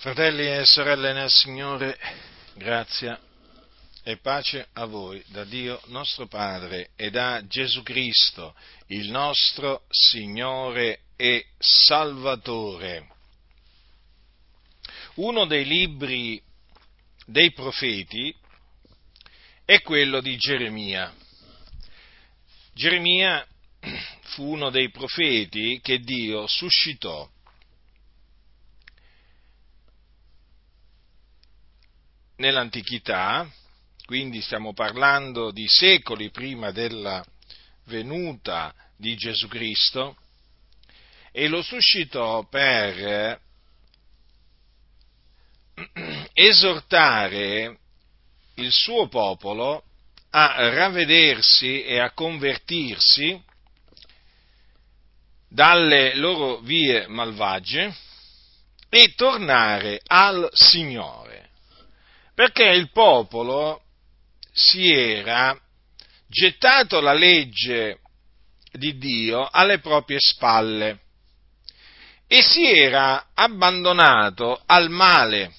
Fratelli e sorelle nel Signore, grazia e pace a voi da Dio nostro Padre e da Gesù Cristo, il nostro Signore e Salvatore. Uno dei libri dei profeti è quello di Geremia. Geremia fu uno dei profeti che Dio suscitò nell'antichità, quindi stiamo parlando di secoli prima della venuta di Gesù Cristo, e lo suscitò per esortare il suo popolo a ravvedersi e a convertirsi dalle loro vie malvagie e tornare al Signore perché il popolo si era gettato la legge di Dio alle proprie spalle e si era abbandonato al male,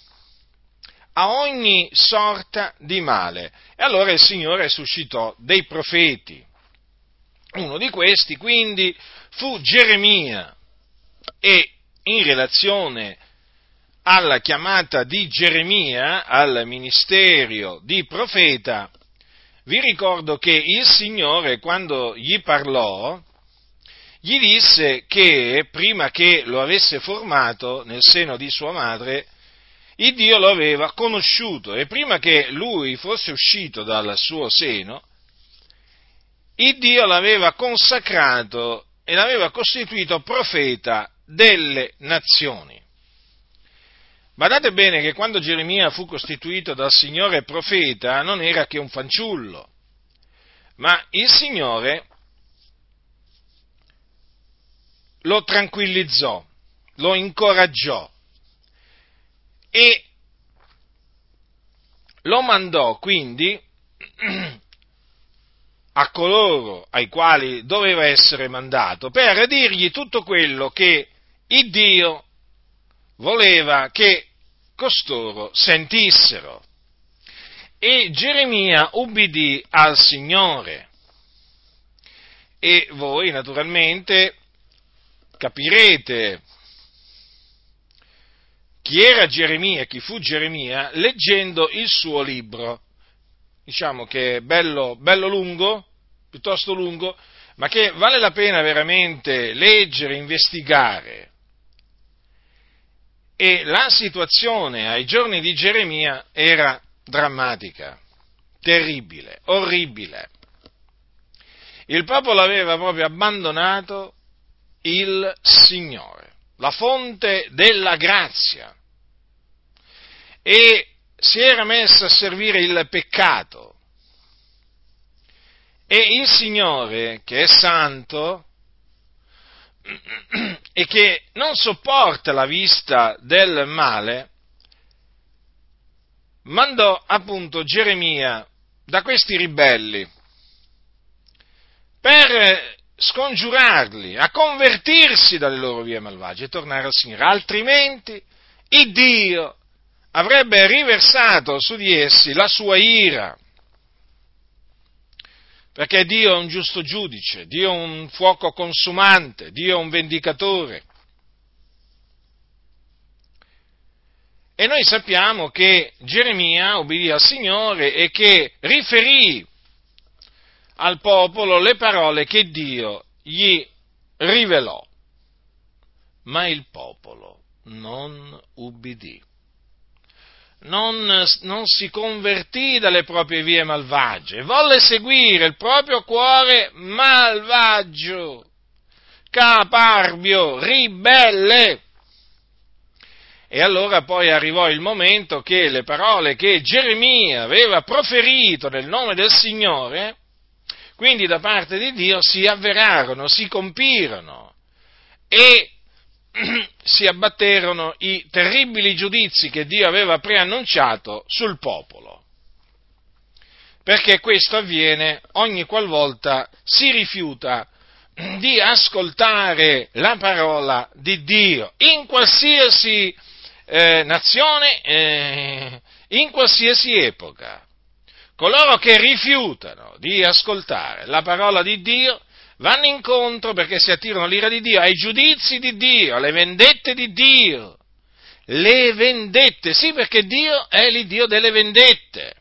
a ogni sorta di male. E allora il Signore suscitò dei profeti. Uno di questi quindi fu Geremia e in relazione alla chiamata di Geremia al ministero di profeta, vi ricordo che il Signore quando gli parlò, gli disse che prima che lo avesse formato nel seno di sua madre, il Dio lo aveva conosciuto e prima che lui fosse uscito dal suo seno, il Dio l'aveva consacrato e l'aveva costituito profeta delle nazioni. Badate bene che quando Geremia fu costituito dal Signore profeta non era che un fanciullo, ma il Signore lo tranquillizzò, lo incoraggiò e lo mandò quindi a coloro ai quali doveva essere mandato per dirgli tutto quello che il Dio voleva che costoro sentissero. E Geremia ubbidì al Signore. E voi naturalmente capirete chi era Geremia, chi fu Geremia, leggendo il suo libro. Diciamo che è bello, bello lungo, piuttosto lungo, ma che vale la pena veramente leggere, investigare e la situazione ai giorni di Geremia era drammatica, terribile, orribile. Il popolo aveva proprio abbandonato il Signore, la fonte della grazia, e si era messo a servire il peccato. E il Signore, che è santo, e che non sopporta la vista del male, mandò appunto Geremia da questi ribelli per scongiurarli a convertirsi dalle loro vie malvagie e tornare al Signore, altrimenti il Dio avrebbe riversato su di essi la sua ira perché Dio è un giusto giudice, Dio è un fuoco consumante, Dio è un vendicatore. E noi sappiamo che Geremia obbedì al Signore e che riferì al popolo le parole che Dio gli rivelò. Ma il popolo non ubbidì non, non, si convertì dalle proprie vie malvagie, volle seguire il proprio cuore malvagio, caparbio, ribelle. E allora poi arrivò il momento che le parole che Geremia aveva proferito nel nome del Signore, quindi da parte di Dio, si avverarono, si compirono. E si abbatterono i terribili giudizi che Dio aveva preannunciato sul popolo. Perché questo avviene ogni qualvolta si rifiuta di ascoltare la parola di Dio, in qualsiasi eh, nazione eh, in qualsiasi epoca. Coloro che rifiutano di ascoltare la parola di Dio vanno incontro perché si attirano l'ira di Dio, ai giudizi di Dio, alle vendette di Dio. Le vendette, sì perché Dio è l'Iddio delle vendette.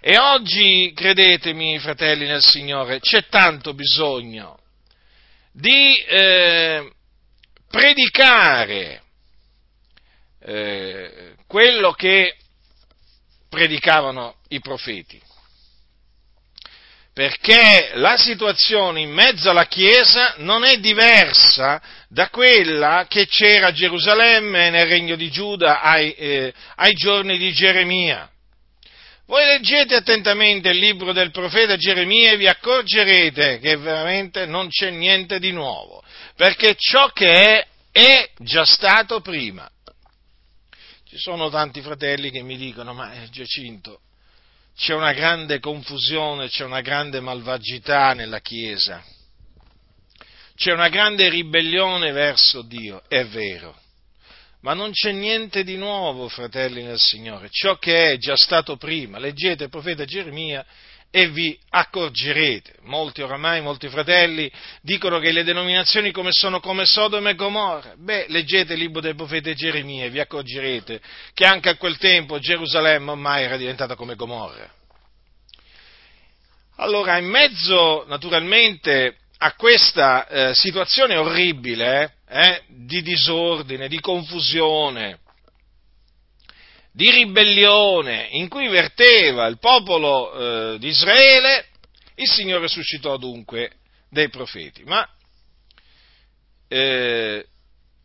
E oggi, credetemi, fratelli nel Signore, c'è tanto bisogno di eh, predicare eh, quello che predicavano i profeti. Perché la situazione in mezzo alla Chiesa non è diversa da quella che c'era a Gerusalemme nel regno di Giuda ai, eh, ai giorni di Geremia. Voi leggete attentamente il libro del profeta Geremia e vi accorgerete che veramente non c'è niente di nuovo, perché ciò che è è già stato prima. Ci sono tanti fratelli che mi dicono, ma eh, Giacinto, c'è una grande confusione, c'è una grande malvagità nella Chiesa, c'è una grande ribellione verso Dio, è vero. Ma non c'è niente di nuovo, fratelli nel Signore. Ciò che è già stato prima, leggete il profeta Geremia e vi accorgerete. Molti oramai, molti fratelli, dicono che le denominazioni come sono come Sodoma e Gomorra. Beh, leggete il libro del profeta Geremia e vi accorgerete che anche a quel tempo Gerusalemme ormai era diventata come Gomorra. Allora, in mezzo naturalmente a questa eh, situazione orribile eh, di disordine, di confusione, di ribellione in cui verteva il popolo eh, di Israele, il Signore suscitò dunque dei profeti. Ma eh,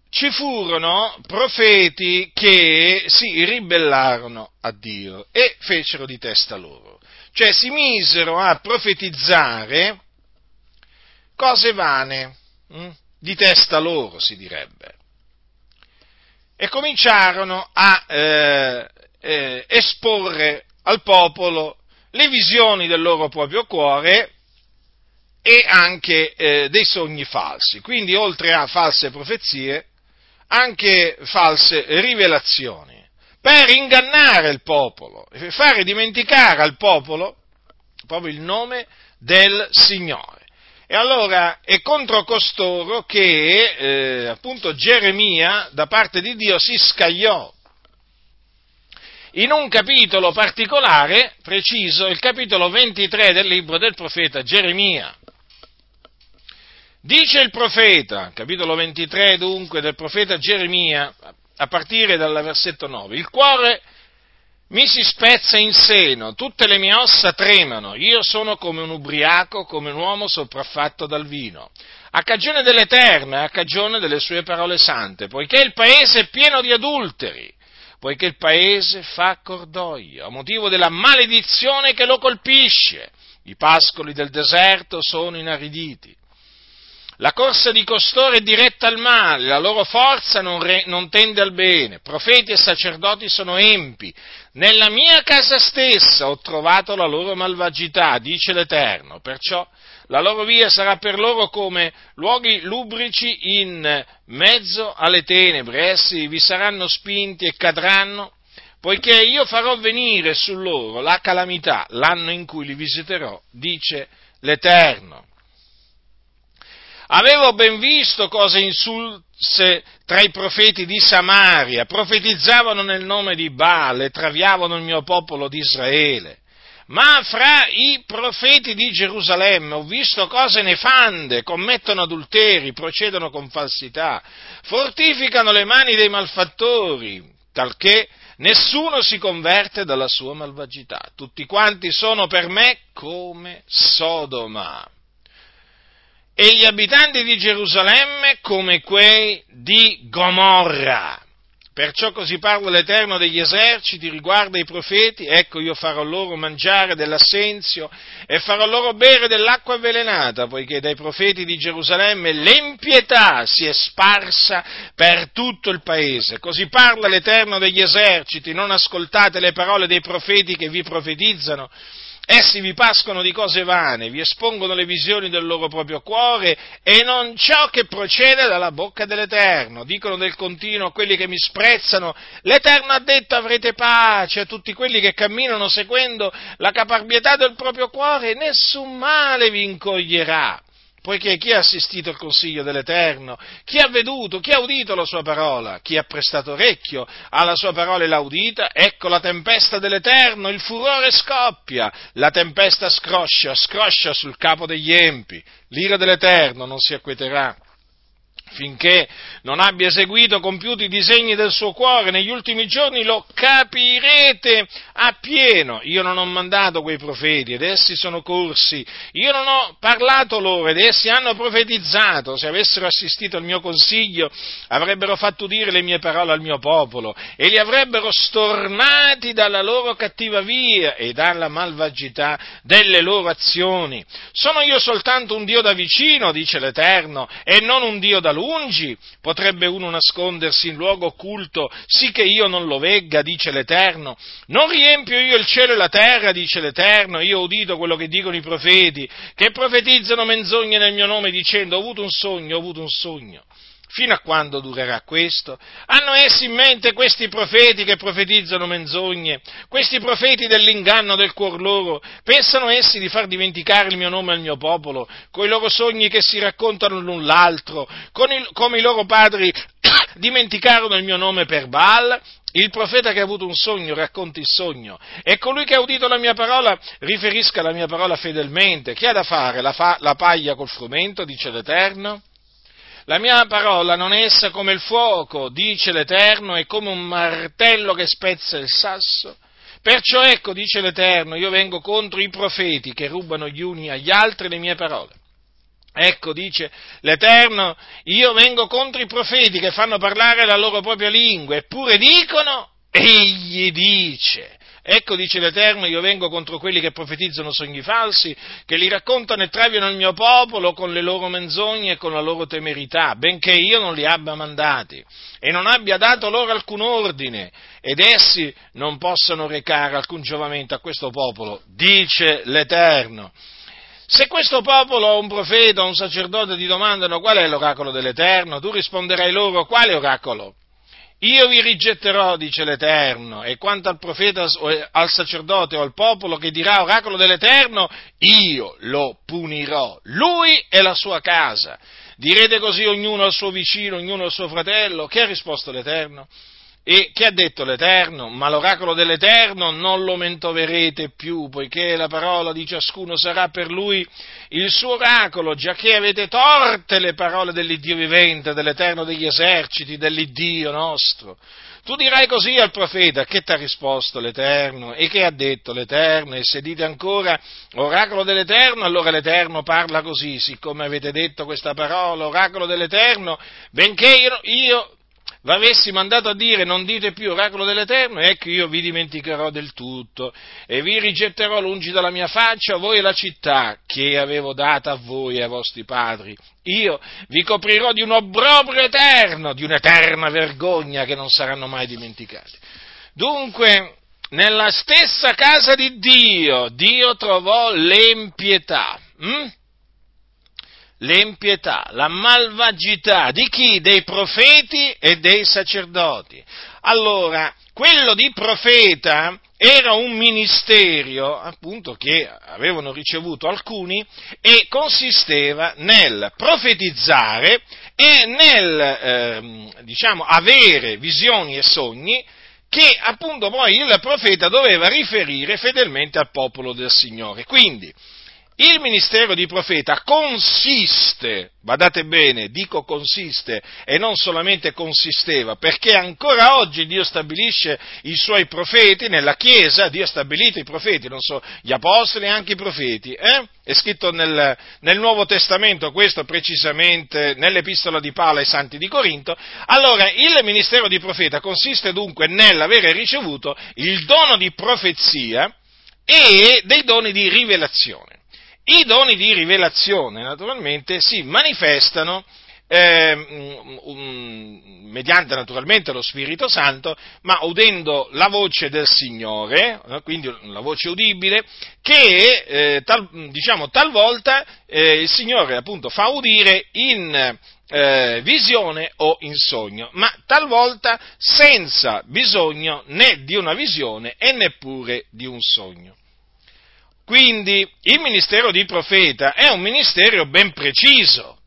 ci furono profeti che si ribellarono a Dio e fecero di testa loro, cioè si misero a profetizzare cose vane, hm? di testa loro si direbbe. E cominciarono a eh, eh, esporre al popolo le visioni del loro proprio cuore e anche eh, dei sogni falsi. Quindi oltre a false profezie, anche false rivelazioni, per ingannare il popolo e fare dimenticare al popolo proprio il nome del Signore. E allora è contro costoro che eh, appunto Geremia da parte di Dio si scagliò in un capitolo particolare, preciso, il capitolo 23 del libro del profeta Geremia. Dice il profeta, capitolo 23 dunque del profeta Geremia, a partire dal versetto 9, il cuore mi si spezza in seno, tutte le mie ossa tremano, io sono come un ubriaco, come un uomo sopraffatto dal vino, a cagione dell'Eterno e a cagione delle sue parole sante, poiché il paese è pieno di adulteri, poiché il paese fa cordoglio, a motivo della maledizione che lo colpisce, i pascoli del deserto sono inariditi. La corsa di costoro è diretta al male, la loro forza non, re, non tende al bene, profeti e sacerdoti sono empi, nella mia casa stessa ho trovato la loro malvagità, dice l'Eterno, perciò la loro via sarà per loro come luoghi lubrici in mezzo alle tenebre, essi vi saranno spinti e cadranno, poiché io farò venire su loro la calamità l'anno in cui li visiterò, dice l'Eterno. Avevo ben visto cose insulse tra i profeti di Samaria, profetizzavano nel nome di Baal e traviavano il mio popolo di Israele. Ma fra i profeti di Gerusalemme ho visto cose nefande, commettono adulteri, procedono con falsità, fortificano le mani dei malfattori, talché nessuno si converte dalla sua malvagità. Tutti quanti sono per me come Sodoma e gli abitanti di Gerusalemme come quei di Gomorra. Perciò così parla l'Eterno degli eserciti riguardo ai profeti, ecco io farò loro mangiare dell'assenzio e farò loro bere dell'acqua avvelenata, poiché dai profeti di Gerusalemme l'impietà si è sparsa per tutto il paese. Così parla l'Eterno degli eserciti, non ascoltate le parole dei profeti che vi profetizzano Essi vi pascono di cose vane, vi espongono le visioni del loro proprio cuore e non ciò che procede dalla bocca dell'Eterno. Dicono del continuo a quelli che mi sprezzano, l'Eterno ha detto avrete pace a tutti quelli che camminano seguendo la caparbietà del proprio cuore, nessun male vi incoglierà poiché chi ha assistito al consiglio dell'Eterno, chi ha veduto, chi ha udito la sua parola, chi ha prestato orecchio alla sua parola e l'ha udita, ecco la tempesta dell'Eterno, il furore scoppia, la tempesta scroscia, scroscia sul capo degli empi, l'ira dell'Eterno non si acqueterà finché non abbia eseguito compiuti i disegni del suo cuore, negli ultimi giorni lo capirete appieno. Io non ho mandato quei profeti ed essi sono corsi, io non ho parlato loro ed essi hanno profetizzato. Se avessero assistito al mio consiglio avrebbero fatto udire le mie parole al mio popolo e li avrebbero stornati dalla loro cattiva via e dalla malvagità delle loro azioni. Sono io soltanto un Dio da vicino, dice l'Eterno, e non un Dio da lungi? Potrebbe uno nascondersi in luogo occulto, sì che io non lo vegga, dice l'Eterno. Non riempio io il cielo e la terra, dice l'Eterno. Io ho udito quello che dicono i profeti, che profetizzano menzogne nel mio nome dicendo ho avuto un sogno, ho avuto un sogno. Fino a quando durerà questo? Hanno essi in mente questi profeti che profetizzano menzogne, questi profeti dell'inganno del cuor loro? Pensano essi di far dimenticare il mio nome al mio popolo, con i loro sogni che si raccontano l'un l'altro, il, come i loro padri dimenticarono il mio nome per Baal? Il profeta che ha avuto un sogno racconti il sogno e colui che ha udito la mia parola riferisca la mia parola fedelmente. Chi ha da fare la, fa, la paglia col frumento, dice l'Eterno? La mia parola non è essa come il fuoco, dice l'Eterno, è come un martello che spezza il sasso. Perciò ecco, dice l'Eterno, io vengo contro i profeti che rubano gli uni agli altri le mie parole. Ecco, dice l'Eterno, io vengo contro i profeti che fanno parlare la loro propria lingua, eppure dicono, egli dice. Ecco, dice l'Eterno, io vengo contro quelli che profetizzano sogni falsi, che li raccontano e traviano il mio popolo con le loro menzogne e con la loro temerità, benché io non li abbia mandati e non abbia dato loro alcun ordine, ed essi non possano recare alcun giovamento a questo popolo, dice l'Eterno. Se questo popolo o un profeta o un sacerdote ti domandano qual è l'oracolo dell'Eterno, tu risponderai loro quale oracolo? Io vi rigetterò, dice l'Eterno, e quanto al profeta, al sacerdote o al popolo che dirà oracolo dell'Eterno, io lo punirò, lui e la sua casa. Direte così ognuno al suo vicino, ognuno al suo fratello. Che ha risposto l'Eterno? E che ha detto l'Eterno? Ma l'oracolo dell'Eterno non lo mentoverete più, poiché la parola di ciascuno sarà per lui il suo oracolo, giacché avete torte le parole dell'Iddio vivente, dell'Eterno degli eserciti, dell'Iddio nostro. Tu dirai così al profeta, che ti ha risposto l'Eterno? E che ha detto l'Eterno? E se dite ancora oracolo dell'Eterno, allora l'Eterno parla così, siccome avete detto questa parola, oracolo dell'Eterno, benché io, io l'avessi mandato a dire non dite più oracolo dell'Eterno, ecco io vi dimenticherò del tutto e vi rigetterò lungi dalla mia faccia voi e la città che avevo data a voi e ai vostri padri. Io vi coprirò di un obbrobrio eterno, di un'eterna vergogna che non saranno mai dimenticati. Dunque, nella stessa casa di Dio, Dio trovò l'empietà. Hm? L'empietà, la malvagità di chi? Dei profeti e dei sacerdoti. Allora, quello di profeta era un ministero, appunto, che avevano ricevuto alcuni e consisteva nel profetizzare e nel, eh, diciamo, avere visioni e sogni che appunto poi il profeta doveva riferire fedelmente al popolo del Signore. Quindi, il ministero di profeta consiste, badate bene, dico consiste e non solamente consisteva, perché ancora oggi Dio stabilisce i suoi profeti nella Chiesa, Dio ha stabilito i profeti, non so, gli apostoli e anche i profeti, eh? è scritto nel, nel Nuovo Testamento, questo precisamente nell'epistola di Paolo ai Santi di Corinto, allora il ministero di profeta consiste dunque nell'avere ricevuto il dono di profezia e dei doni di rivelazione. I doni di rivelazione, naturalmente, si manifestano eh, um, mediante naturalmente lo Spirito Santo, ma udendo la voce del Signore, eh, quindi la voce udibile, che eh, tal, diciamo, talvolta eh, il Signore appunto fa udire in eh, visione o in sogno, ma talvolta senza bisogno né di una visione e neppure di un sogno. Quindi il ministero di profeta è un ministero ben preciso,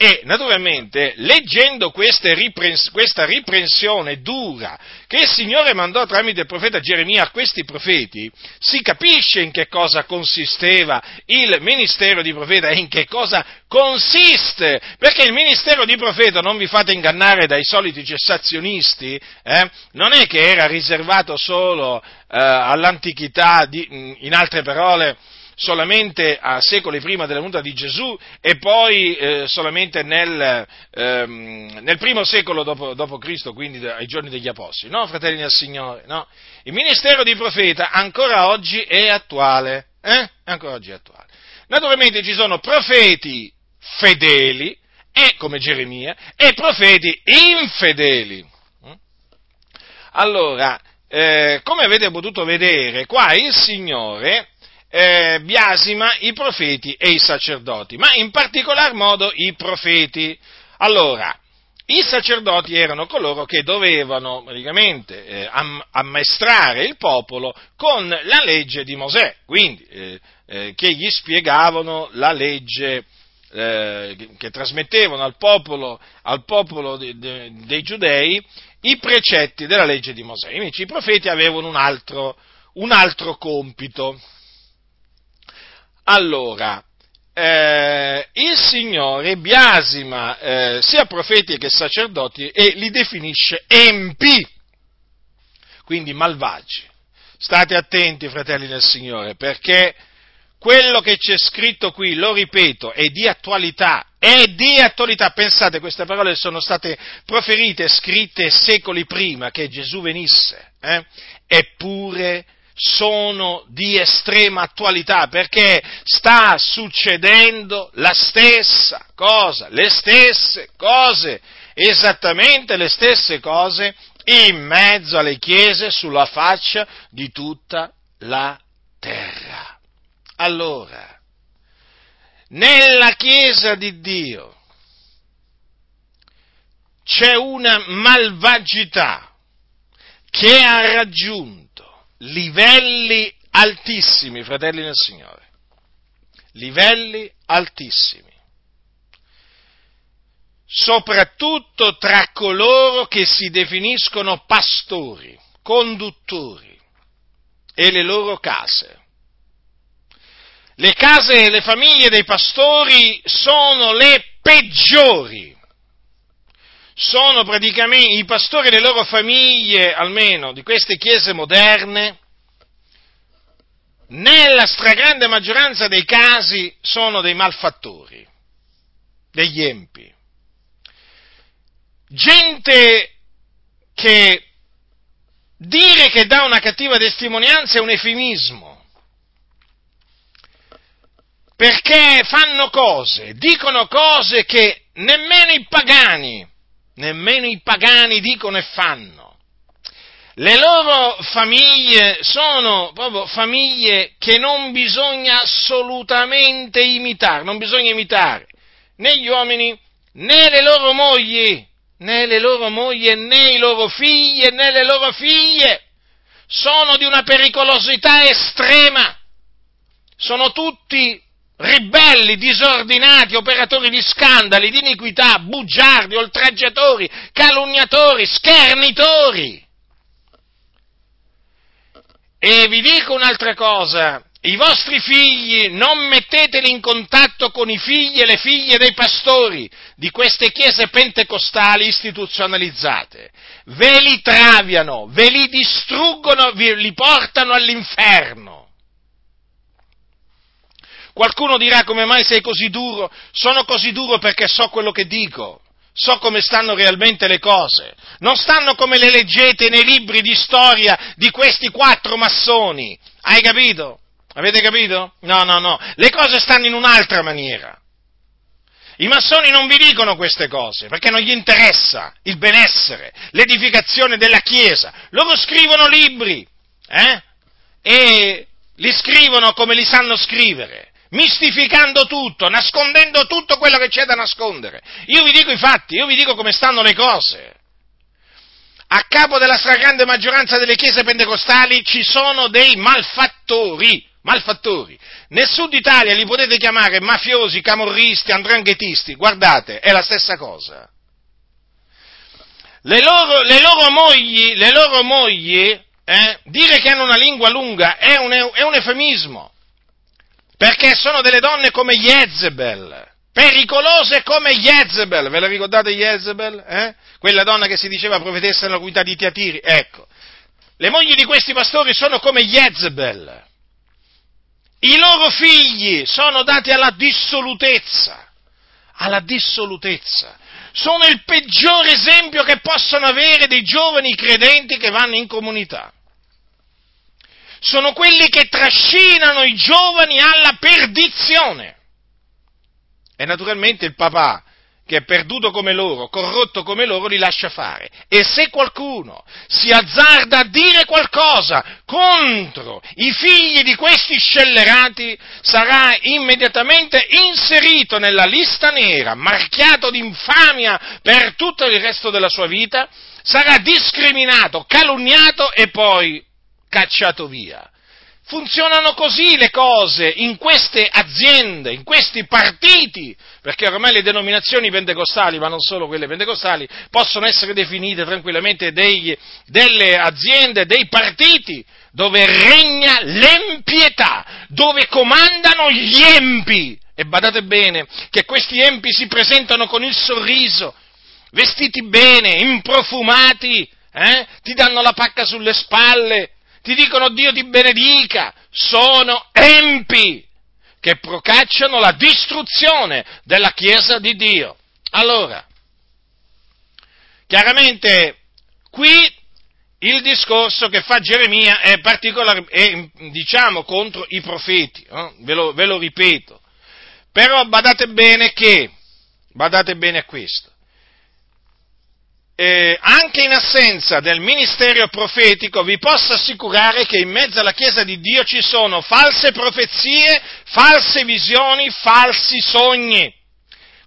e naturalmente, leggendo riprens- questa riprensione dura che il Signore mandò tramite il profeta Geremia a questi profeti, si capisce in che cosa consisteva il ministero di profeta e in che cosa consiste. Perché il ministero di profeta, non vi fate ingannare dai soliti cessazionisti, eh, non è che era riservato solo eh, all'antichità, di, in altre parole, solamente a secoli prima della venuta di Gesù e poi eh, solamente nel, ehm, nel, primo secolo dopo, dopo, Cristo, quindi ai giorni degli Apostoli. No, fratelli del Signore, no. Il ministero di profeta ancora oggi è attuale, eh? Ancora oggi è attuale. Naturalmente ci sono profeti fedeli, e, come Geremia, e profeti infedeli. Allora, eh, come avete potuto vedere, qua il Signore eh, biasima i profeti e i sacerdoti, ma in particolar modo i profeti. Allora, i sacerdoti erano coloro che dovevano praticamente eh, ammaestrare il popolo con la legge di Mosè, quindi eh, eh, che gli spiegavano la legge, eh, che trasmettevano al popolo, al popolo de, de, dei giudei i precetti della legge di Mosè. Invece i profeti avevano un altro, un altro compito. Allora, eh, il Signore biasima eh, sia profeti che sacerdoti e li definisce empi, quindi malvagi. State attenti, fratelli del Signore, perché quello che c'è scritto qui, lo ripeto, è di attualità, è di attualità. Pensate, queste parole sono state proferite, scritte secoli prima che Gesù venisse, eh? eppure sono di estrema attualità perché sta succedendo la stessa cosa, le stesse cose, esattamente le stesse cose in mezzo alle chiese sulla faccia di tutta la terra. Allora, nella chiesa di Dio c'è una malvagità che ha raggiunto livelli altissimi, fratelli nel Signore, livelli altissimi, soprattutto tra coloro che si definiscono pastori, conduttori e le loro case. Le case e le famiglie dei pastori sono le peggiori sono praticamente i pastori e le loro famiglie, almeno di queste chiese moderne, nella stragrande maggioranza dei casi sono dei malfattori, degli empi. Gente che dire che dà una cattiva testimonianza è un eufemismo, perché fanno cose, dicono cose che nemmeno i pagani nemmeno i pagani dicono e fanno. Le loro famiglie sono proprio famiglie che non bisogna assolutamente imitare, non bisogna imitare né gli uomini né le loro mogli, né le loro mogli né i loro figli né le loro figlie. Sono di una pericolosità estrema. Sono tutti ribelli, disordinati, operatori di scandali, di iniquità, bugiardi, oltraggiatori, calunniatori, schernitori. E vi dico un'altra cosa, i vostri figli non metteteli in contatto con i figli e le figlie dei pastori di queste chiese pentecostali istituzionalizzate. Ve li traviano, ve li distruggono, vi, li portano all'inferno. Qualcuno dirà come mai sei così duro? Sono così duro perché so quello che dico, so come stanno realmente le cose. Non stanno come le leggete nei libri di storia di questi quattro massoni. Hai capito? Avete capito? No, no, no. Le cose stanno in un'altra maniera. I massoni non vi dicono queste cose perché non gli interessa il benessere, l'edificazione della Chiesa. Loro scrivono libri eh? e li scrivono come li sanno scrivere, mistificando tutto, nascondendo tutto quello che c'è da nascondere. Io vi dico i fatti, io vi dico come stanno le cose. A capo della stragrande maggioranza delle chiese pentecostali ci sono dei malfattori, malfattori. Nel sud Italia li potete chiamare mafiosi, camorristi, andranghetisti, guardate, è la stessa cosa. Le loro, le loro mogli, le loro mogli eh, dire che hanno una lingua lunga è un, è un eufemismo, perché sono delle donne come Jezebel, pericolose come Jezebel, ve la ricordate Jezebel? Eh? Quella donna che si diceva profetessa nella comunità di Tiatiri, ecco, le mogli di questi pastori sono come Jezebel, i loro figli sono dati alla dissolutezza, alla dissolutezza, sono il peggior esempio che possono avere dei giovani credenti che vanno in comunità sono quelli che trascinano i giovani alla perdizione. E naturalmente il papà, che è perduto come loro, corrotto come loro, li lascia fare. E se qualcuno si azzarda a dire qualcosa contro i figli di questi scellerati, sarà immediatamente inserito nella lista nera, marchiato di infamia per tutto il resto della sua vita, sarà discriminato, calunniato e poi cacciato via. Funzionano così le cose in queste aziende, in questi partiti, perché ormai le denominazioni pentecostali, ma non solo quelle pentecostali, possono essere definite tranquillamente degli, delle aziende, dei partiti, dove regna l'empietà, dove comandano gli empi. E badate bene che questi empi si presentano con il sorriso, vestiti bene, improfumati, eh? ti danno la pacca sulle spalle, ti dicono Dio ti benedica, sono empi che procacciano la distruzione della Chiesa di Dio. Allora, chiaramente qui il discorso che fa Geremia è è, diciamo, contro i profeti, eh? ve, lo, ve lo ripeto. Però badate bene che, badate bene a questo, eh, anche in assenza del ministero profetico, vi posso assicurare che in mezzo alla Chiesa di Dio ci sono false profezie, false visioni, falsi sogni.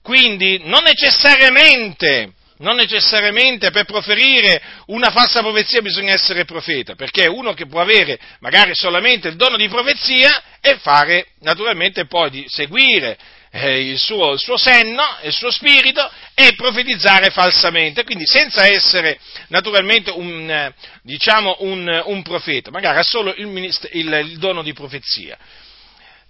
Quindi non necessariamente, non necessariamente per proferire una falsa profezia bisogna essere profeta, perché uno che può avere magari solamente il dono di profezia e fare naturalmente poi di seguire eh, il, suo, il, suo, senno, il suo spirito e profetizzare falsamente, quindi senza essere naturalmente un, eh, diciamo un, un profeta, magari ha solo il, il, il dono di profezia.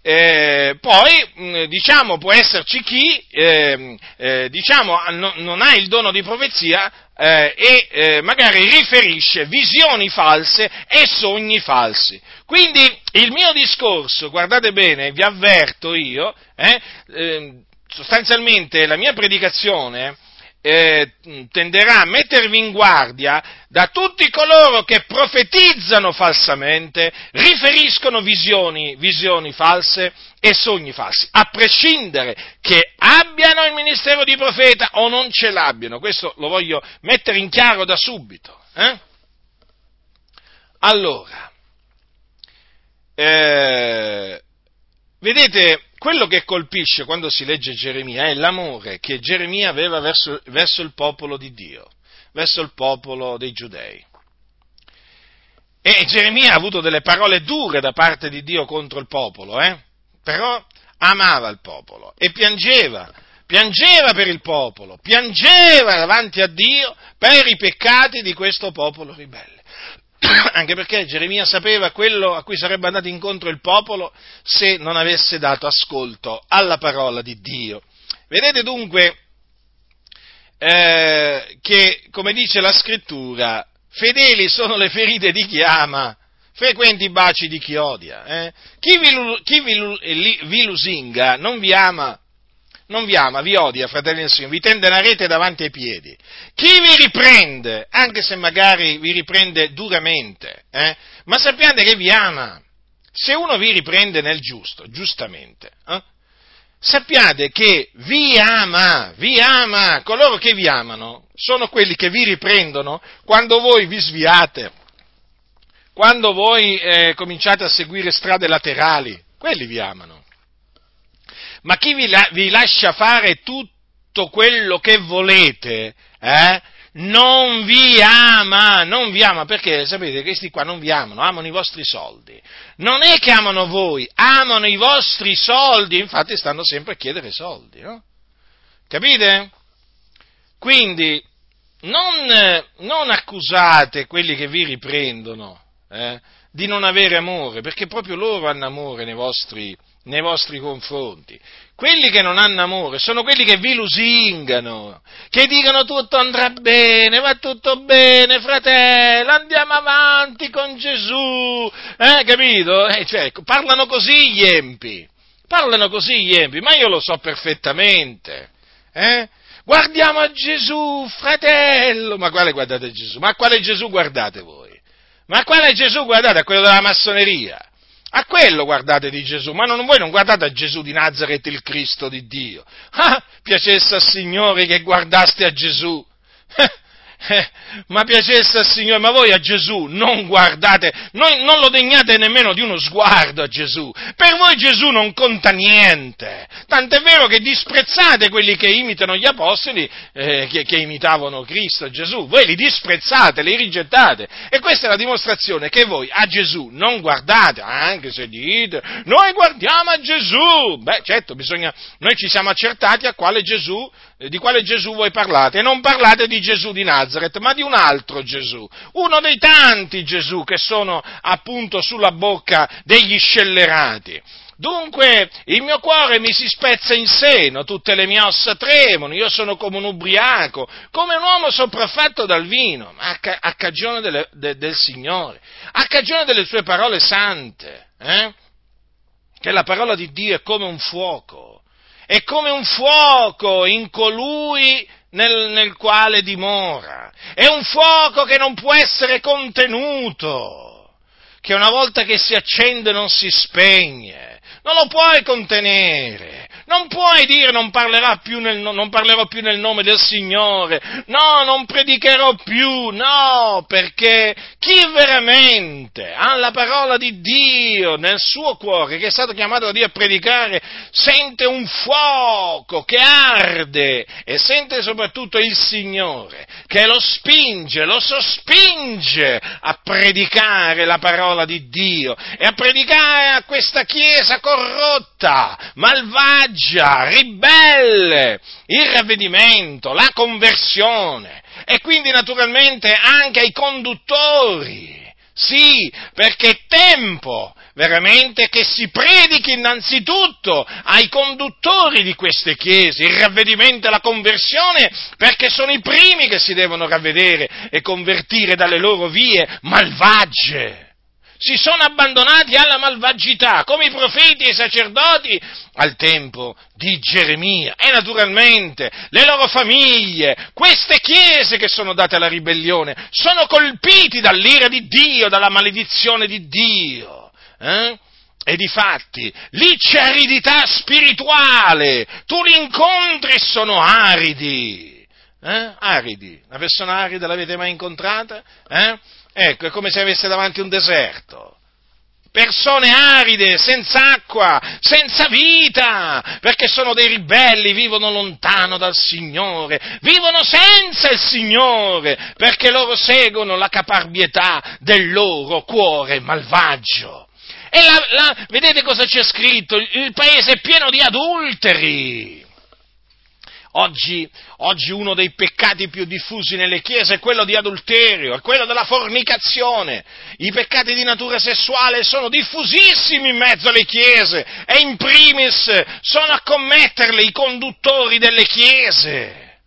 Eh, poi, diciamo, può esserci chi, eh, eh, diciamo, no, non ha il dono di profezia eh, e eh, magari riferisce visioni false e sogni falsi. Quindi il mio discorso, guardate bene, vi avverto io, eh, ehm, sostanzialmente la mia predicazione eh, tenderà a mettervi in guardia da tutti coloro che profetizzano falsamente, riferiscono visioni, visioni false e sogni falsi, a prescindere che abbiano il ministero di profeta o non ce l'abbiano. Questo lo voglio mettere in chiaro da subito. Eh? Allora, eh, vedete, quello che colpisce quando si legge Geremia è l'amore che Geremia aveva verso, verso il popolo di Dio, verso il popolo dei giudei. E Geremia ha avuto delle parole dure da parte di Dio contro il popolo, eh? però amava il popolo e piangeva, piangeva per il popolo, piangeva davanti a Dio per i peccati di questo popolo ribelle. anche perché Geremia sapeva quello a cui sarebbe andato incontro il popolo se non avesse dato ascolto alla parola di Dio. Vedete dunque eh, che, come dice la scrittura, fedeli sono le ferite di chi ama, frequenti i baci di chi odia. Eh? Chi, vi, vi lusinga non vi ama non vi ama, vi odia, fratelli del Signore, vi tende una rete davanti ai piedi. Chi vi riprende, anche se magari vi riprende duramente, eh, ma sappiate che vi ama. Se uno vi riprende nel giusto, giustamente, eh, sappiate che vi ama, vi ama, coloro che vi amano sono quelli che vi riprendono quando voi vi sviate, quando voi eh, cominciate a seguire strade laterali, quelli vi amano. Ma chi vi, la, vi lascia fare tutto quello che volete, eh, non vi ama, non vi ama, perché sapete, questi qua non vi amano, amano i vostri soldi. Non è che amano voi, amano i vostri soldi, infatti stanno sempre a chiedere soldi, no? Capite? Quindi non, non accusate quelli che vi riprendono eh, di non avere amore, perché proprio loro hanno amore nei vostri, nei vostri confronti. Quelli che non hanno amore sono quelli che vi lusingano, che dicono tutto andrà bene, va tutto bene, fratello, andiamo avanti con Gesù, eh, capito? Eh, cioè, parlano così gli empi, parlano così gli empi, ma io lo so perfettamente, eh? Guardiamo a Gesù, fratello, ma quale guardate Gesù? Ma quale Gesù guardate voi? Ma quale Gesù guardate? Quello della massoneria? A quello guardate di Gesù, ma non, voi non guardate a Gesù di Nazareth, il Cristo di Dio. Ah, piacesse al Signore che guardaste a Gesù. Eh, ma piacesse al Signore, ma voi a Gesù non guardate, non, non, lo degnate nemmeno di uno sguardo a Gesù. Per voi Gesù non conta niente. Tant'è vero che disprezzate quelli che imitano gli apostoli, eh, che, che, imitavano Cristo, Gesù. Voi li disprezzate, li rigettate. E questa è la dimostrazione che voi a Gesù non guardate, anche se dite, noi guardiamo a Gesù. Beh, certo, bisogna, noi ci siamo accertati a quale Gesù eh, di quale Gesù voi parlate, non parlate di Gesù di Nazareth, ma di un altro Gesù, uno dei tanti Gesù che sono appunto sulla bocca degli scellerati. Dunque il mio cuore mi si spezza in seno, tutte le mie ossa tremono, io sono come un ubriaco, come un uomo sopraffatto dal vino, a, ca- a cagione delle, de- del Signore, a cagione delle sue parole sante, eh? che la parola di Dio è come un fuoco è come un fuoco in colui nel, nel quale dimora. È un fuoco che non può essere contenuto, che una volta che si accende non si spegne, non lo puoi contenere. Non puoi dire non, nel, non parlerò più nel nome del Signore, no, non predicherò più, no, perché chi veramente ha la parola di Dio nel suo cuore, che è stato chiamato da Dio a predicare, sente un fuoco che arde e sente soprattutto il Signore che lo spinge, lo sospinge a predicare la parola di Dio e a predicare a questa Chiesa corrotta, malvagia, leggia, ribelle, il ravvedimento, la conversione e quindi naturalmente anche ai conduttori. Sì, perché è tempo veramente che si predichi innanzitutto ai conduttori di queste chiese il ravvedimento e la conversione, perché sono i primi che si devono ravvedere e convertire dalle loro vie malvagie si sono abbandonati alla malvagità, come i profeti e i sacerdoti al tempo di Geremia. E naturalmente le loro famiglie, queste chiese che sono date alla ribellione, sono colpiti dall'ira di Dio, dalla maledizione di Dio. Eh? E difatti, lì c'è aridità spirituale, tu li incontri e sono aridi. Eh? Aridi. Una persona arida l'avete mai incontrata? Eh? Ecco, è come se avesse davanti un deserto. Persone aride, senza acqua, senza vita, perché sono dei ribelli, vivono lontano dal Signore, vivono senza il Signore, perché loro seguono la caparbietà del loro cuore malvagio. E la, la, vedete cosa c'è scritto? Il paese è pieno di adulteri. Oggi, oggi, uno dei peccati più diffusi nelle chiese è quello di adulterio, è quello della fornicazione. I peccati di natura sessuale sono diffusissimi in mezzo alle chiese e in primis sono a commetterle i conduttori delle chiese,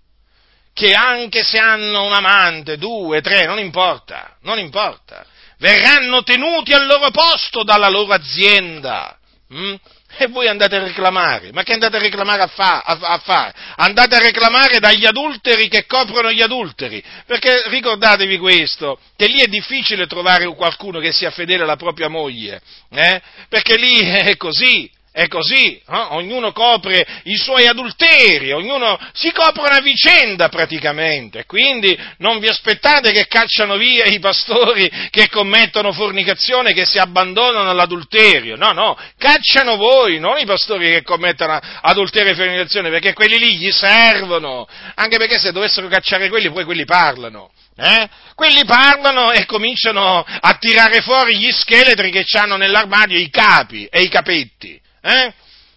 che anche se hanno un amante, due, tre, non importa, non importa, verranno tenuti al loro posto dalla loro azienda. Mm? E voi andate a reclamare, ma che andate a reclamare a, fa, a, a fare? Andate a reclamare dagli adulteri che coprono gli adulteri, perché ricordatevi questo, che lì è difficile trovare qualcuno che sia fedele alla propria moglie, eh? perché lì è così, è così, eh? ognuno copre i suoi adulteri, ognuno si copre una vicenda praticamente, quindi non vi aspettate che cacciano via i pastori che commettono fornicazione, che si abbandonano all'adulterio, no, no, cacciano voi, non i pastori che commettono adulterio e fornicazione, perché quelli lì gli servono, anche perché se dovessero cacciare quelli, poi quelli parlano. Eh? Quelli parlano e cominciano a tirare fuori gli scheletri che hanno nell'armadio i capi e i capetti eh?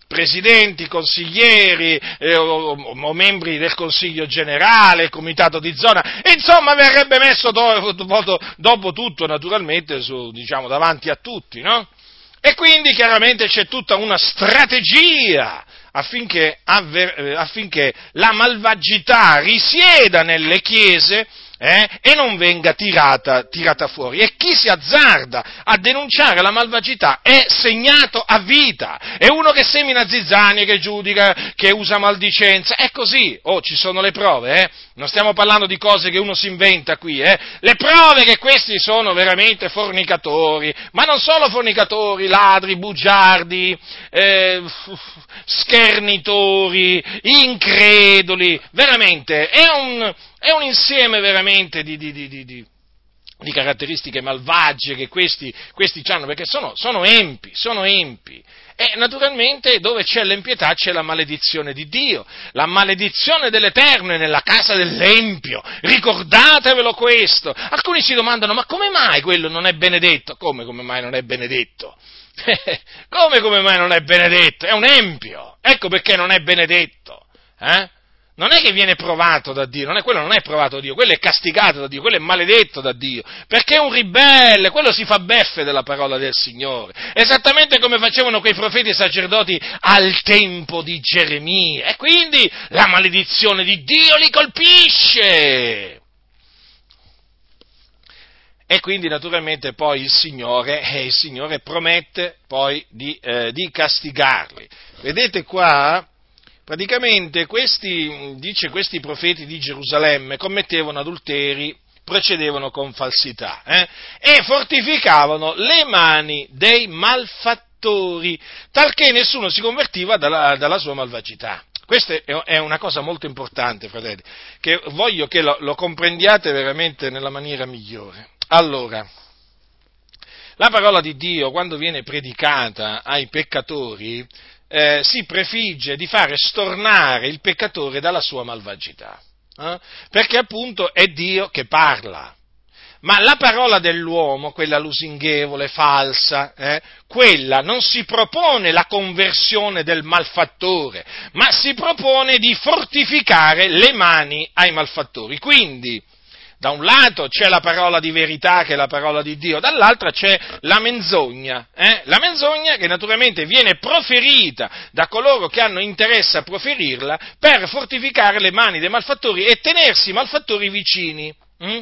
presidenti, consiglieri eh, o, o, membri del Consiglio generale, comitato di zona, insomma verrebbe messo do, do, dopo tutto naturalmente su, diciamo, davanti a tutti, no? E quindi chiaramente c'è tutta una strategia affinché, avver, affinché la malvagità risieda nelle chiese eh, e non venga tirata, tirata, fuori. E chi si azzarda a denunciare la malvagità è segnato a vita. È uno che semina zizzanie, che giudica, che usa maldicenza. È così. Oh, ci sono le prove, eh? Non stiamo parlando di cose che uno si inventa qui, eh? Le prove che questi sono veramente fornicatori, ma non solo fornicatori, ladri, bugiardi, eh, schernitori, increduli. Veramente, è un, è un insieme veramente di, di, di, di caratteristiche malvagie che questi, questi hanno, perché sono, sono empi, sono empi. E naturalmente dove c'è l'empietà c'è la maledizione di Dio, la maledizione dell'Eterno è nella casa dell'Empio, ricordatevelo questo. Alcuni si domandano, ma come mai quello non è benedetto? Come come mai non è benedetto? come come mai non è benedetto? È un empio, ecco perché non è benedetto. Eh? Non è che viene provato da Dio, non è, quello non è provato da Dio, quello è castigato da Dio, quello è maledetto da Dio, perché è un ribelle, quello si fa beffe della parola del Signore, esattamente come facevano quei profeti e sacerdoti al tempo di Geremia, e quindi la maledizione di Dio li colpisce. E quindi naturalmente poi il Signore, eh, il Signore promette poi di, eh, di castigarli. Vedete qua, Praticamente questi, dice, questi profeti di Gerusalemme commettevano adulteri, procedevano con falsità eh? e fortificavano le mani dei malfattori, talché nessuno si convertiva dalla, dalla sua malvagità. Questa è una cosa molto importante, fratelli, che voglio che lo, lo comprendiate veramente nella maniera migliore. Allora, la parola di Dio, quando viene predicata ai peccatori, eh, si prefigge di fare stornare il peccatore dalla sua malvagità, eh? perché appunto è Dio che parla. Ma la parola dell'uomo, quella lusinghevole, falsa, eh, quella non si propone la conversione del malfattore, ma si propone di fortificare le mani ai malfattori. Quindi, da un lato c'è la parola di verità che è la parola di Dio, dall'altro c'è la menzogna, eh? la menzogna che naturalmente viene proferita da coloro che hanno interesse a proferirla per fortificare le mani dei malfattori e tenersi i malfattori vicini. Hm?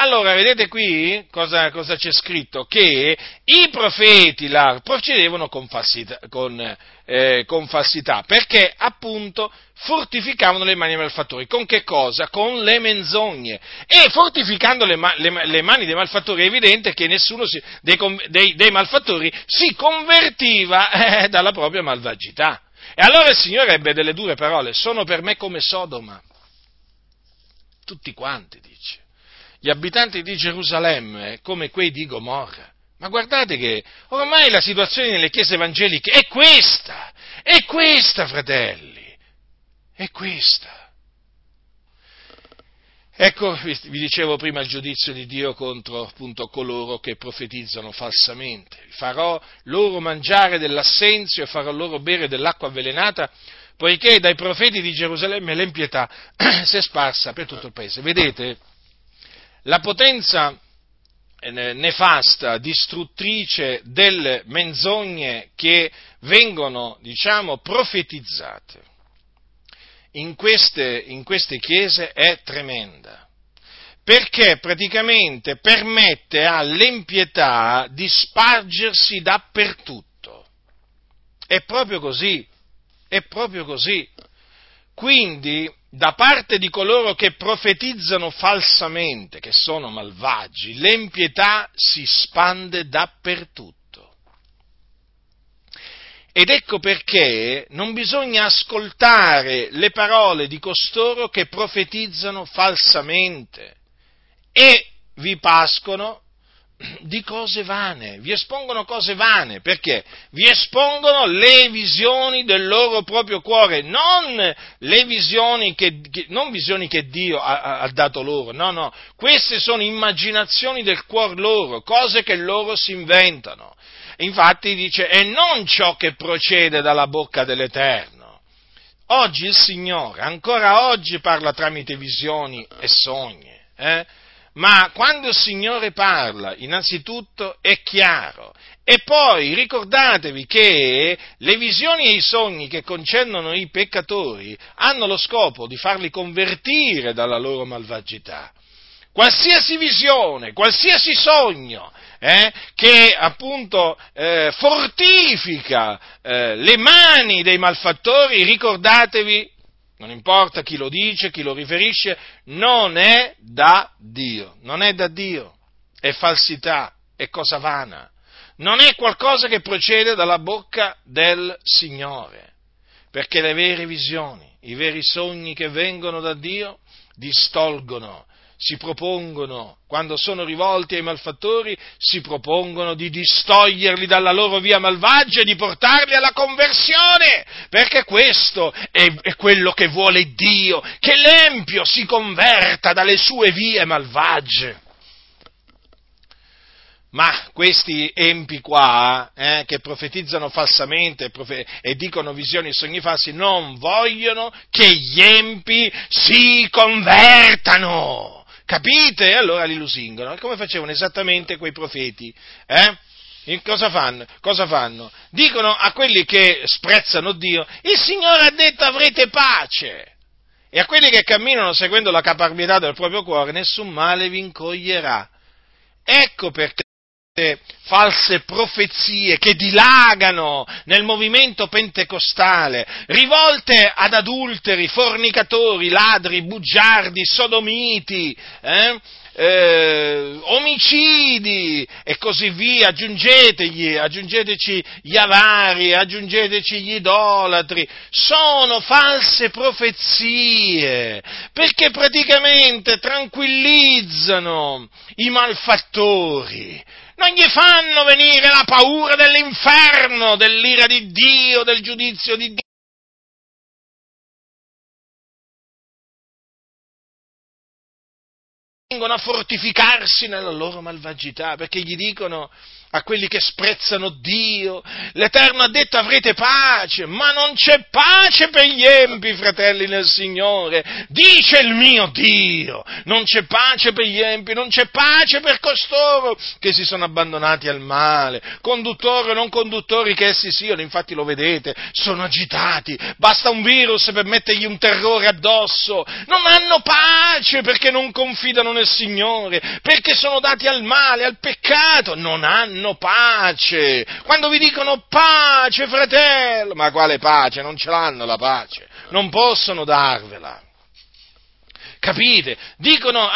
Allora, vedete qui cosa, cosa, c'è scritto? Che i profeti là procedevano con falsità, con, eh, con falsità, perché appunto fortificavano le mani dei malfattori. Con che cosa? Con le menzogne. E fortificando le, le, le mani dei malfattori è evidente che nessuno si, dei, dei, dei, malfattori si convertiva eh, dalla propria malvagità. E allora il Signore ebbe delle dure parole, sono per me come Sodoma. Tutti quanti, dice gli abitanti di Gerusalemme come quei di Gomorra. Ma guardate che ormai la situazione nelle chiese evangeliche è questa, è questa, fratelli, è questa. Ecco, vi dicevo prima il giudizio di Dio contro appunto coloro che profetizzano falsamente. Farò loro mangiare dell'assenzio e farò loro bere dell'acqua avvelenata, poiché dai profeti di Gerusalemme l'empietà si è sparsa per tutto il paese. Vedete? La potenza eh, nefasta, distruttrice delle menzogne che vengono, diciamo, profetizzate in queste, in queste chiese è tremenda, perché praticamente permette all'empietà di spargersi dappertutto. È proprio così, è proprio così. Quindi da parte di coloro che profetizzano falsamente, che sono malvagi, l'empietà si spande dappertutto. Ed ecco perché non bisogna ascoltare le parole di costoro che profetizzano falsamente e vi pascono di cose vane, vi espongono cose vane, perché vi espongono le visioni del loro proprio cuore, non le visioni che, non visioni che Dio ha, ha, dato loro, no, no, queste sono immaginazioni del cuore loro, cose che loro si inventano. Infatti dice, e non ciò che procede dalla bocca dell'Eterno. Oggi il Signore, ancora oggi parla tramite visioni e sogni, eh? Ma quando il Signore parla, innanzitutto è chiaro. E poi ricordatevi che le visioni e i sogni che concernono i peccatori hanno lo scopo di farli convertire dalla loro malvagità. Qualsiasi visione, qualsiasi sogno eh, che appunto eh, fortifica eh, le mani dei malfattori, ricordatevi non importa chi lo dice, chi lo riferisce, non è da Dio, non è da Dio, è falsità, è cosa vana, non è qualcosa che procede dalla bocca del Signore, perché le vere visioni, i veri sogni che vengono da Dio distolgono si propongono, quando sono rivolti ai malfattori, si propongono di distoglierli dalla loro via malvagia e di portarli alla conversione, perché questo è, è quello che vuole Dio, che l'empio si converta dalle sue vie malvagie. Ma questi empi qua, eh, che profetizzano falsamente profe- e dicono visioni e sogni falsi, non vogliono che gli empi si convertano. Capite? E allora li lusingono. Come facevano esattamente quei profeti? Eh? Cosa fanno? Cosa fanno? Dicono a quelli che sprezzano Dio, il Signore ha detto avrete pace. E a quelli che camminano seguendo la caparbietà del proprio cuore, nessun male vi incoglierà. Ecco perché false profezie che dilagano nel movimento pentecostale, rivolte ad adulteri, fornicatori, ladri, bugiardi, sodomiti, eh? Eh, omicidi e così via, aggiungetegli, aggiungeteci gli avari, aggiungeteci gli idolatri, sono false profezie, perché praticamente tranquillizzano i malfattori, non gli fanno venire la paura dell'inferno, dell'ira di Dio, del giudizio di Dio. vengono a fortificarsi nella loro malvagità, perché gli dicono a quelli che sprezzano Dio. L'Eterno ha detto avrete pace, ma non c'è pace per gli empi, fratelli nel Signore. Dice il mio Dio, non c'è pace per gli empi, non c'è pace per costoro che si sono abbandonati al male, conduttori o non conduttori che essi siano, infatti lo vedete, sono agitati, basta un virus per mettergli un terrore addosso, non hanno pace perché non confidano nel Signore, perché sono dati al male, al peccato, non hanno hanno pace. Quando vi dicono pace, fratello, ma quale pace? Non ce l'hanno la pace, non possono darvela. Capite? Dicono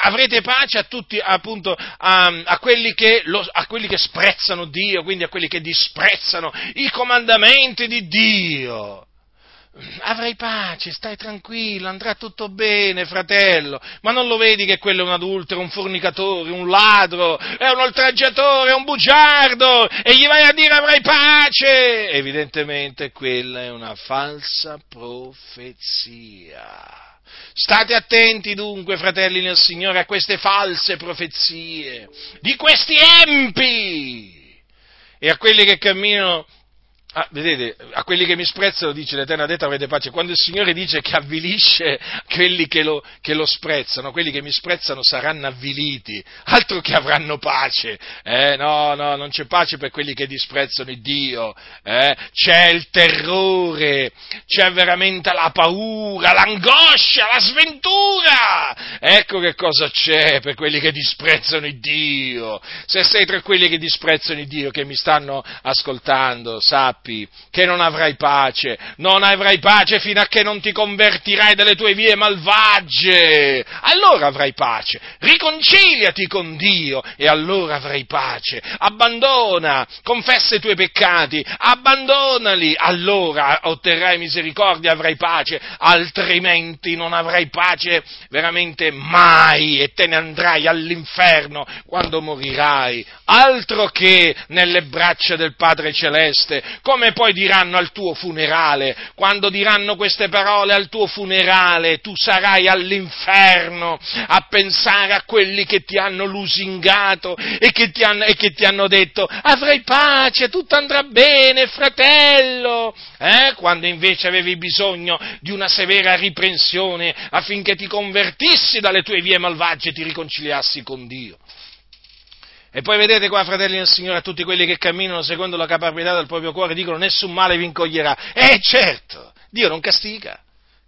avrete pace a tutti, appunto, a, a, quelli lo, a, quelli che sprezzano Dio, quindi a quelli che disprezzano i comandamenti di Dio avrai pace, stai tranquillo, andrà tutto bene, fratello, ma non lo vedi che quello è un adultero, un fornicatore, un ladro, è un oltraggiatore, è un bugiardo, e gli vai a dire avrai pace? Evidentemente quella è una falsa profezia. State attenti dunque, fratelli nel Signore, a queste false profezie di questi empi e a quelli che camminano Ah, vedete, a quelli che mi sprezzano dice l'Eterno ha detto avrete pace. Quando il Signore dice che avvilisce quelli che lo, che lo sprezzano, quelli che mi sprezzano saranno avviliti, altro che avranno pace. Eh, no, no, non c'è pace per quelli che disprezzano il Dio. Eh? C'è il terrore, c'è veramente la paura, l'angoscia, la sventura. Ecco che cosa c'è per quelli che disprezzano il Dio. Se sei tra quelli che disprezzano il Dio, che mi stanno ascoltando, sappi sappi che non avrai pace, non avrai pace fino a che non ti convertirai dalle tue vie malvagie. Allora avrai pace. Riconciliati con Dio e allora avrai pace. Abbandona, confessa i tuoi peccati, abbandonali, allora otterrai misericordia, avrai pace, altrimenti non avrai pace veramente mai e te ne andrai all'inferno quando morirai. Altro che nelle braccia del Padre Celeste, come poi diranno al tuo funerale, quando diranno queste parole al tuo funerale, tu sarai all'inferno a pensare a quelli che ti hanno lusingato e che ti hanno, che ti hanno detto avrai pace, tutto andrà bene, fratello, eh? quando invece avevi bisogno di una severa riprensione affinché ti convertissi dalle tue vie malvagie e ti riconciliassi con Dio. E poi vedete qua, fratelli del Signore, a tutti quelli che camminano secondo la capacità del proprio cuore dicono nessun male vi incoglierà. Eh certo, Dio non castiga.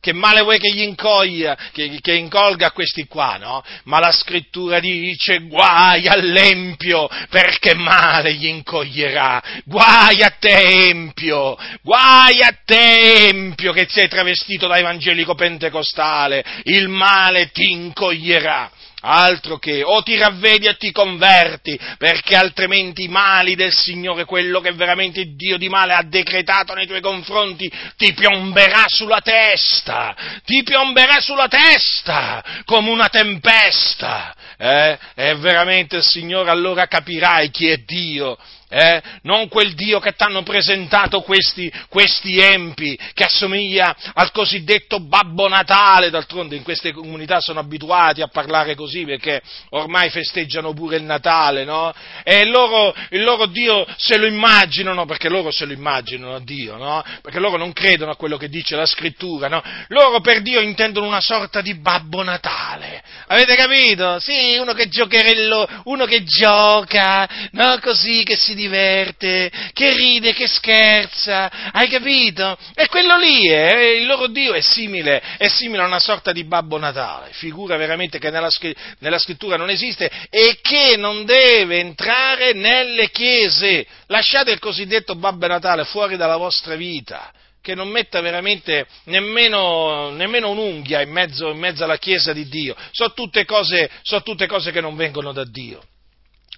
Che male vuoi che gli incoglia, che, che incolga questi qua, no? Ma la scrittura dice guai all'empio, perché male gli incoglierà. Guai a te, empio, guai a te, empio, che sei travestito da evangelico pentecostale, il male ti incoglierà. Altro che, o ti ravvedi e ti converti, perché altrimenti i mali del Signore, quello che veramente Dio di male ha decretato nei tuoi confronti, ti piomberà sulla testa, ti piomberà sulla testa come una tempesta. Eh? E veramente il Signore allora capirai chi è Dio eh? non quel Dio che ti hanno presentato questi, questi, empi, che assomiglia al cosiddetto Babbo Natale, d'altronde in queste comunità sono abituati a parlare così perché ormai festeggiano pure il Natale, no? E loro, il loro Dio se lo immaginano, perché loro se lo immaginano a Dio, no? Perché loro non credono a quello che dice la scrittura, no? Loro per Dio intendono una sorta di Babbo Natale, avete capito? Sì, uno che giocherello, uno che gioca, no? Così, che si diverte, che ride, che scherza, hai capito? E quello lì, è, il loro Dio è simile, è simile a una sorta di Babbo Natale, figura veramente che nella, nella scrittura non esiste e che non deve entrare nelle chiese. Lasciate il cosiddetto Babbo Natale fuori dalla vostra vita che non metta veramente nemmeno, nemmeno un'unghia in mezzo, in mezzo, alla Chiesa di Dio. Sono tutte, cose, sono tutte cose che non vengono da Dio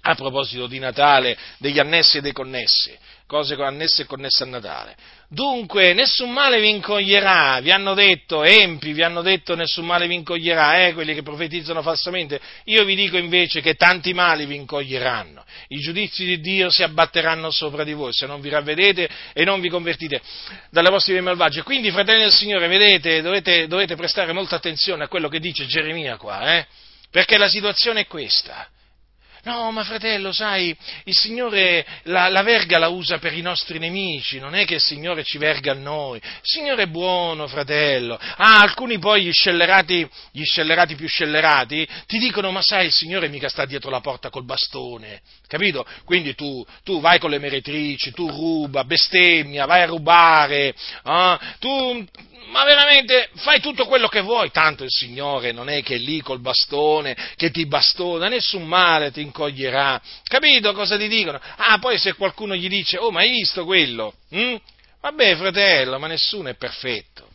a proposito di Natale, degli annessi e dei connessi, cose annesse e connesse a Natale. Dunque, nessun male vi incoglierà, vi hanno detto, empi, vi hanno detto nessun male vi incoglierà, eh, quelli che profetizzano falsamente. Io vi dico invece che tanti mali vi incoglieranno. I giudizi di Dio si abbatteranno sopra di voi se non vi ravvedete e non vi convertite dalle vostre vie malvagie. Quindi, fratelli del Signore, vedete, dovete, dovete prestare molta attenzione a quello che dice Geremia qua, eh? Perché la situazione è questa. No, ma fratello, sai, il Signore la, la, verga la usa per i nostri nemici, non è che il Signore ci verga a noi. Il Signore è buono, fratello. Ah, alcuni poi gli scellerati, gli scellerati più scellerati, ti dicono, ma sai, il Signore mica sta dietro la porta col bastone, capito? Quindi tu, tu vai con le meretrici, tu ruba, bestemmia, vai a rubare, ah, tu ma veramente fai tutto quello che vuoi, tanto il Signore non è che è lì col bastone, che ti bastona, nessun male ti incoglierà. Capito cosa ti dicono? Ah, poi se qualcuno gli dice, oh, ma hai visto quello? Mm? Vabbè, fratello, ma nessuno è perfetto.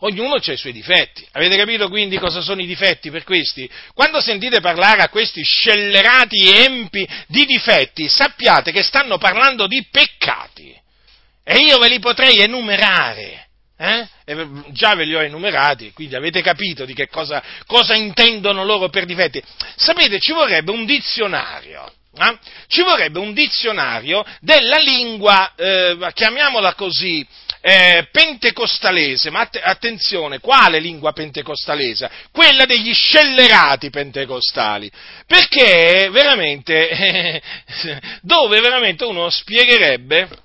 Ognuno ha i suoi difetti. Avete capito quindi cosa sono i difetti per questi? Quando sentite parlare a questi scellerati empi di difetti, sappiate che stanno parlando di peccati. E io ve li potrei enumerare. Eh? già ve li ho enumerati, quindi avete capito di che cosa, cosa intendono loro per difetti. Sapete, ci vorrebbe un dizionario. Eh? Ci vorrebbe un dizionario della lingua, eh, chiamiamola così, eh, pentecostalese, ma att- attenzione, quale lingua pentecostalese? Quella degli scellerati pentecostali, perché veramente, dove veramente uno spiegherebbe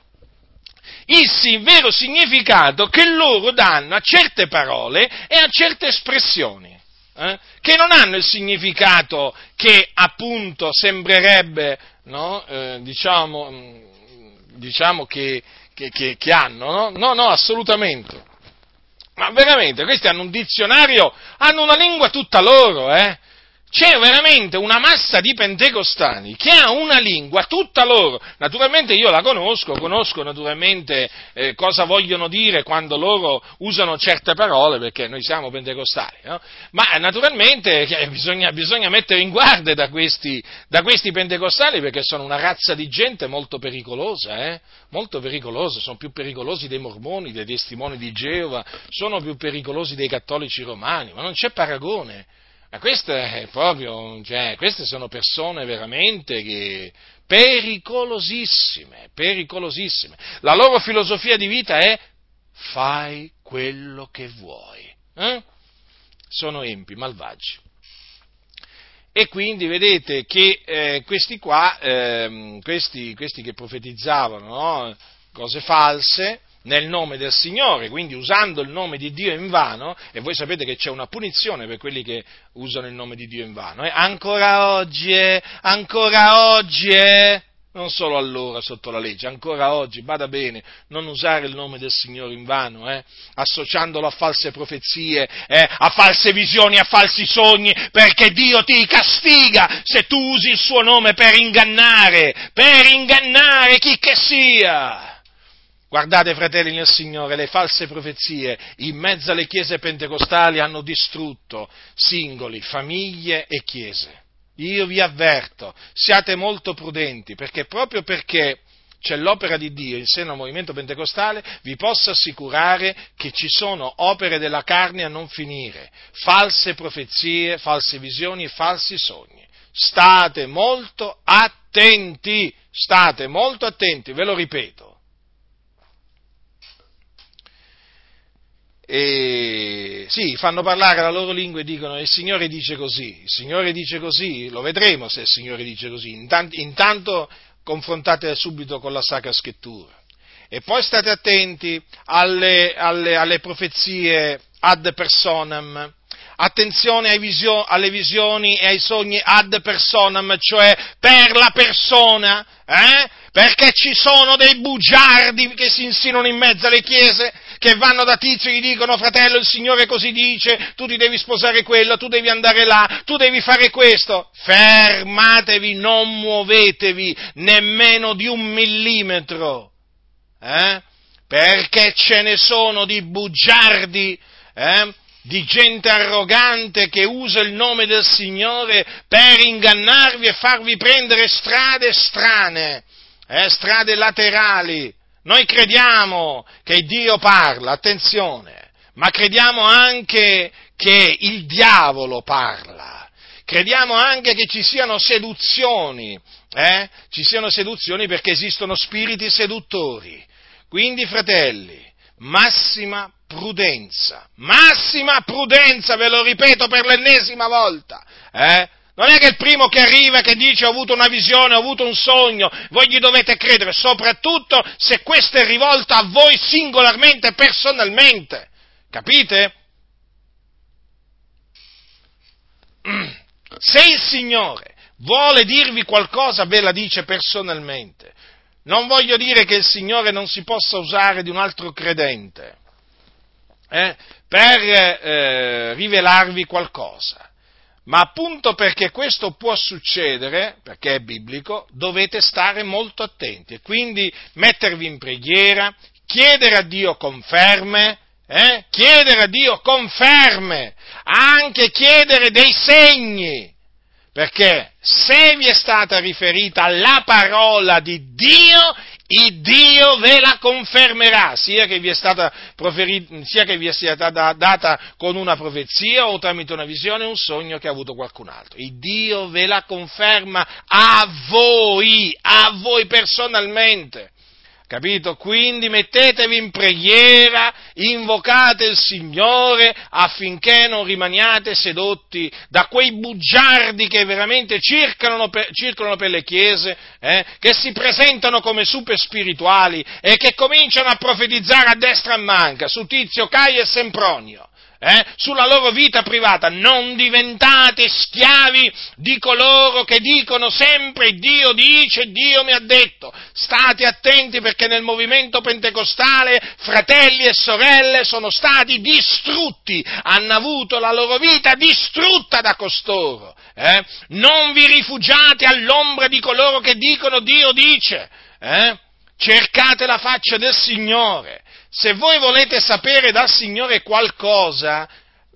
il vero significato che loro danno a certe parole e a certe espressioni, eh, che non hanno il significato che appunto sembrerebbe, no, eh, diciamo, mm, diciamo che, che, che, che, hanno, no? No, no, assolutamente. Ma veramente, questi hanno un dizionario, hanno una lingua tutta loro, eh? C'è veramente una massa di pentecostali che ha una lingua tutta loro. Naturalmente io la conosco, conosco naturalmente eh, cosa vogliono dire quando loro usano certe parole, perché noi siamo pentecostali, no? ma naturalmente eh, bisogna, bisogna, mettere in guardia da questi, da questi, pentecostali perché sono una razza di gente molto pericolosa, eh? molto pericolosa, sono più pericolosi dei mormoni, dei testimoni di Geova, sono più pericolosi dei cattolici romani, ma non c'è paragone. Ma queste, proprio, cioè, queste sono persone veramente che, pericolosissime, pericolosissime. La loro filosofia di vita è fai quello che vuoi. Eh? Sono empi, malvagi. E quindi vedete che eh, questi qua, eh, questi, questi, che profetizzavano no? cose false, nel nome del Signore, quindi usando il nome di Dio in vano, e voi sapete che c'è una punizione per quelli che usano il nome di Dio in vano, eh? ancora oggi, eh? ancora oggi, eh? non solo allora sotto la legge, ancora oggi, bada bene, non usare il nome del Signore in vano, eh? associandolo a false profezie, eh? a false visioni, a falsi sogni, perché Dio ti castiga se tu usi il suo nome per ingannare, per ingannare chi che sia. Guardate, fratelli nel Signore, le false profezie in mezzo alle chiese pentecostali hanno distrutto singoli, famiglie e chiese. Io vi avverto, siate molto prudenti, perché proprio perché c'è l'opera di Dio in seno al movimento pentecostale, vi posso assicurare che ci sono opere della carne a non finire, false profezie, false visioni falsi sogni. State molto attenti, state molto attenti, ve lo ripeto. E sì, fanno parlare la loro lingua e dicono il Signore dice così, il Signore dice così, lo vedremo se il Signore dice così, intanto, intanto confrontate subito con la Sacra Scrittura. E poi state attenti alle, alle, alle profezie ad personam, attenzione visio, alle visioni e ai sogni ad personam, cioè per la persona, eh? perché ci sono dei bugiardi che si insinuano in mezzo alle chiese che vanno da tizio e gli dicono fratello il Signore così dice, tu ti devi sposare quello, tu devi andare là, tu devi fare questo. Fermatevi, non muovetevi nemmeno di un millimetro, eh? perché ce ne sono di bugiardi, eh? di gente arrogante che usa il nome del Signore per ingannarvi e farvi prendere strade strane, eh? strade laterali noi crediamo che Dio parla, attenzione, ma crediamo anche che il diavolo parla. Crediamo anche che ci siano seduzioni, eh? ci siano seduzioni perché esistono spiriti seduttori. Quindi, fratelli, massima prudenza, massima prudenza, ve lo ripeto per l'ennesima volta, eh? Che il primo che arriva che dice ho avuto una visione, ho avuto un sogno, voi gli dovete credere, soprattutto se questo è rivolto a voi singolarmente, personalmente. Capite? Se il Signore vuole dirvi qualcosa, ve la dice personalmente. Non voglio dire che il Signore non si possa usare di un altro credente eh, per eh, rivelarvi qualcosa. Ma appunto perché questo può succedere, perché è biblico, dovete stare molto attenti. E quindi mettervi in preghiera, chiedere a Dio conferme, eh? chiedere a Dio conferme, anche chiedere dei segni, perché se vi è stata riferita la parola di Dio, il Dio ve la confermerà, sia che vi, è stata sia che vi sia stata data con una profezia o tramite una visione un sogno che ha avuto qualcun altro. Il Dio ve la conferma a voi, a voi personalmente. Capito? Quindi mettetevi in preghiera, invocate il Signore affinché non rimaniate sedotti da quei bugiardi che veramente circolano per, circolano per le chiese, eh, che si presentano come super spirituali e che cominciano a profetizzare a destra e a manca su Tizio, Caio e Sempronio eh, sulla loro vita privata, non diventate schiavi di coloro che dicono sempre Dio dice, Dio mi ha detto. State attenti perché nel movimento pentecostale fratelli e sorelle sono stati distrutti, hanno avuto la loro vita distrutta da costoro. eh? non vi rifugiate all'ombra di coloro che dicono Dio dice, eh? cercate la faccia del Signore. Se voi volete sapere dal Signore qualcosa,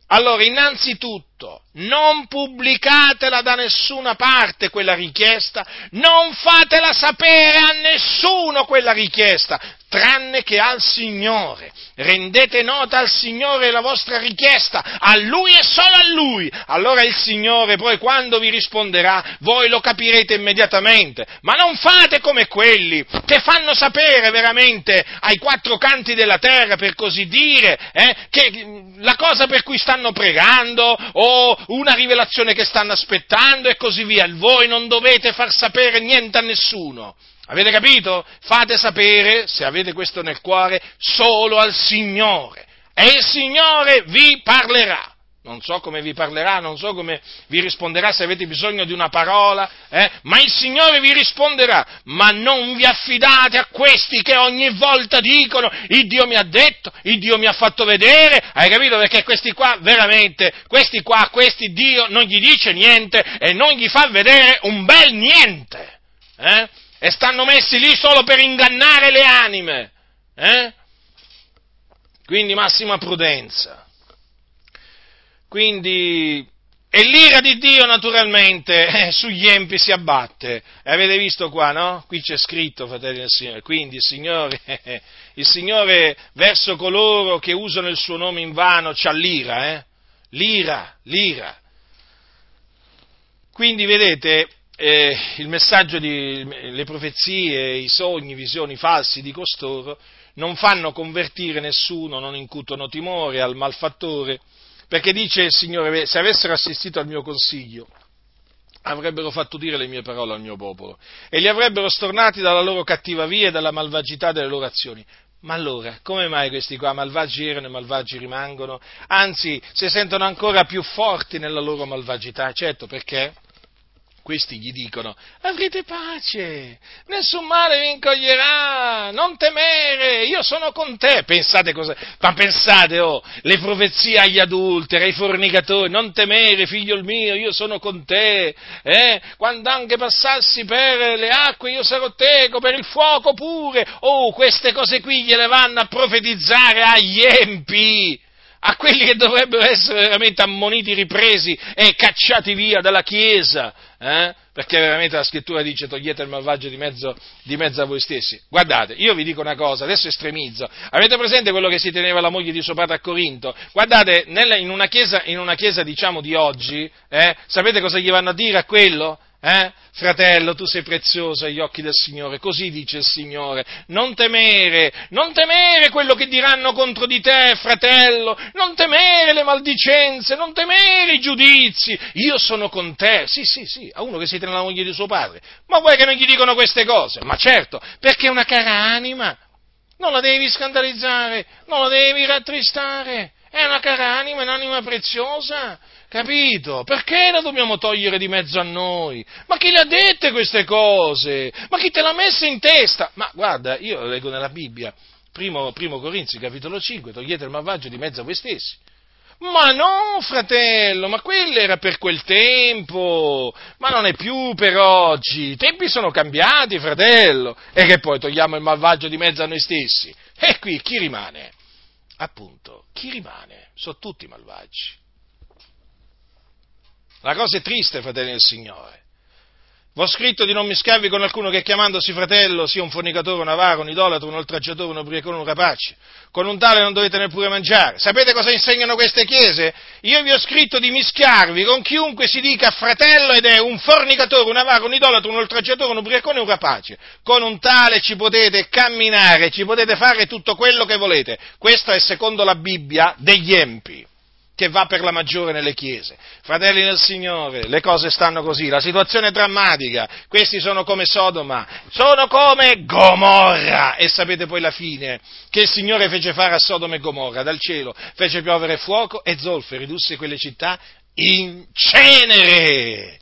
allora innanzitutto non pubblicatela da nessuna parte quella richiesta, non fatela sapere a nessuno quella richiesta, tranne che al Signore. Rendete nota al Signore la vostra richiesta, a Lui e solo a Lui. Allora il Signore poi quando vi risponderà, voi lo capirete immediatamente. Ma non fate come quelli che fanno sapere veramente ai quattro canti della terra, per così dire, eh, che la cosa per cui stanno pregando o una rivelazione che stanno aspettando e così via. Voi non dovete far sapere niente a nessuno. Avete capito? Fate sapere, se avete questo nel cuore, solo al Signore. E il Signore vi parlerà. Non so come vi parlerà, non so come vi risponderà se avete bisogno di una parola, eh? ma il Signore vi risponderà. Ma non vi affidate a questi che ogni volta dicono il Dio mi ha detto, il Dio mi ha fatto vedere. Hai capito? Perché questi qua, veramente, questi qua, questi Dio non gli dice niente e non gli fa vedere un bel niente. Eh? E stanno messi lì solo per ingannare le anime. Eh? Quindi massima prudenza. Quindi, e l'ira di Dio naturalmente eh, sugli empi si abbatte. E avete visto qua, no? Qui c'è scritto, fratelli del Signore. Quindi il Signore, il Signore verso coloro che usano il suo nome in vano c'ha l'ira, eh? L'ira, l'ira. Quindi vedete, eh, il messaggio di le profezie, i sogni, visioni falsi di costoro non fanno convertire nessuno, non incutono timore al malfattore, perché dice il Signore, se avessero assistito al mio consiglio, avrebbero fatto dire le mie parole al mio popolo e li avrebbero stornati dalla loro cattiva via e dalla malvagità delle loro azioni. Ma allora, come mai questi qua malvagi erano e malvagi rimangono? Anzi, si sentono ancora più forti nella loro malvagità, certo perché? Questi gli dicono, avrete pace, nessun male vi incoglierà, non temere, io sono con te. Pensate cosa, ma pensate, oh, le profezie agli adulteri, ai fornicatori, non temere, figlio mio, io sono con te, eh? quando anche passassi per le acque io sarò teco, per il fuoco pure, oh, queste cose qui gliele vanno a profetizzare agli empi a quelli che dovrebbero essere veramente ammoniti, ripresi e cacciati via dalla Chiesa, eh? perché veramente la scrittura dice togliete il malvagio di mezzo, di mezzo, a voi stessi. Guardate, io vi dico una cosa, adesso estremizzo, avete presente quello che si teneva la moglie di suo padre a Corinto? Guardate, nella, in, una chiesa, in, una chiesa, diciamo di oggi, eh, sapete cosa gli vanno a dire a quello? Eh? Fratello, tu sei prezioso agli occhi del Signore, così dice il Signore. Non temere, non temere quello che diranno contro di te, fratello, non temere le maldicenze, non temere i giudizi. Io sono con te. Sì, sì, sì, a uno che si tiene la moglie di suo padre. Ma vuoi che non gli dicono queste cose? Ma certo, perché è una cara anima. Non la devi scandalizzare, non la devi rattristare. È una cara anima, è un'anima preziosa. Capito? Perché la dobbiamo togliere di mezzo a noi? Ma chi le ha dette queste cose? Ma chi te l'ha messa in testa? Ma guarda, io leggo nella Bibbia, primo, primo Corinzi, capitolo 5, togliete il malvagio di mezzo a voi stessi. Ma no, fratello, ma quello era per quel tempo, ma non è più per oggi. I tempi sono cambiati, fratello. E che poi togliamo il malvagio di mezzo a noi stessi? E qui chi rimane? Appunto, chi rimane? Sono tutti malvagi. La cosa è triste, fratelli del Signore. V'ho scritto di non mischiarvi con alcuno che chiamandosi fratello sia un fornicatore, un avaro, un idolatro, un oltraggiatore, un ubriacone, un rapace. Con un tale non dovete neppure mangiare. Sapete cosa insegnano queste chiese? Io vi ho scritto di mischiarvi con chiunque si dica fratello ed è un fornicatore, un avaro, un idolatro, un oltraggiatore, un ubriacone, un rapace. Con un tale ci potete camminare, ci potete fare tutto quello che volete. Questo è secondo la Bibbia degli empi che va per la maggiore nelle chiese. Fratelli del Signore, le cose stanno così, la situazione è drammatica, questi sono come Sodoma, sono come Gomorra e sapete poi la fine che il Signore fece fare a Sodoma e Gomorra dal cielo, fece piovere fuoco e zolfo ridusse quelle città in cenere.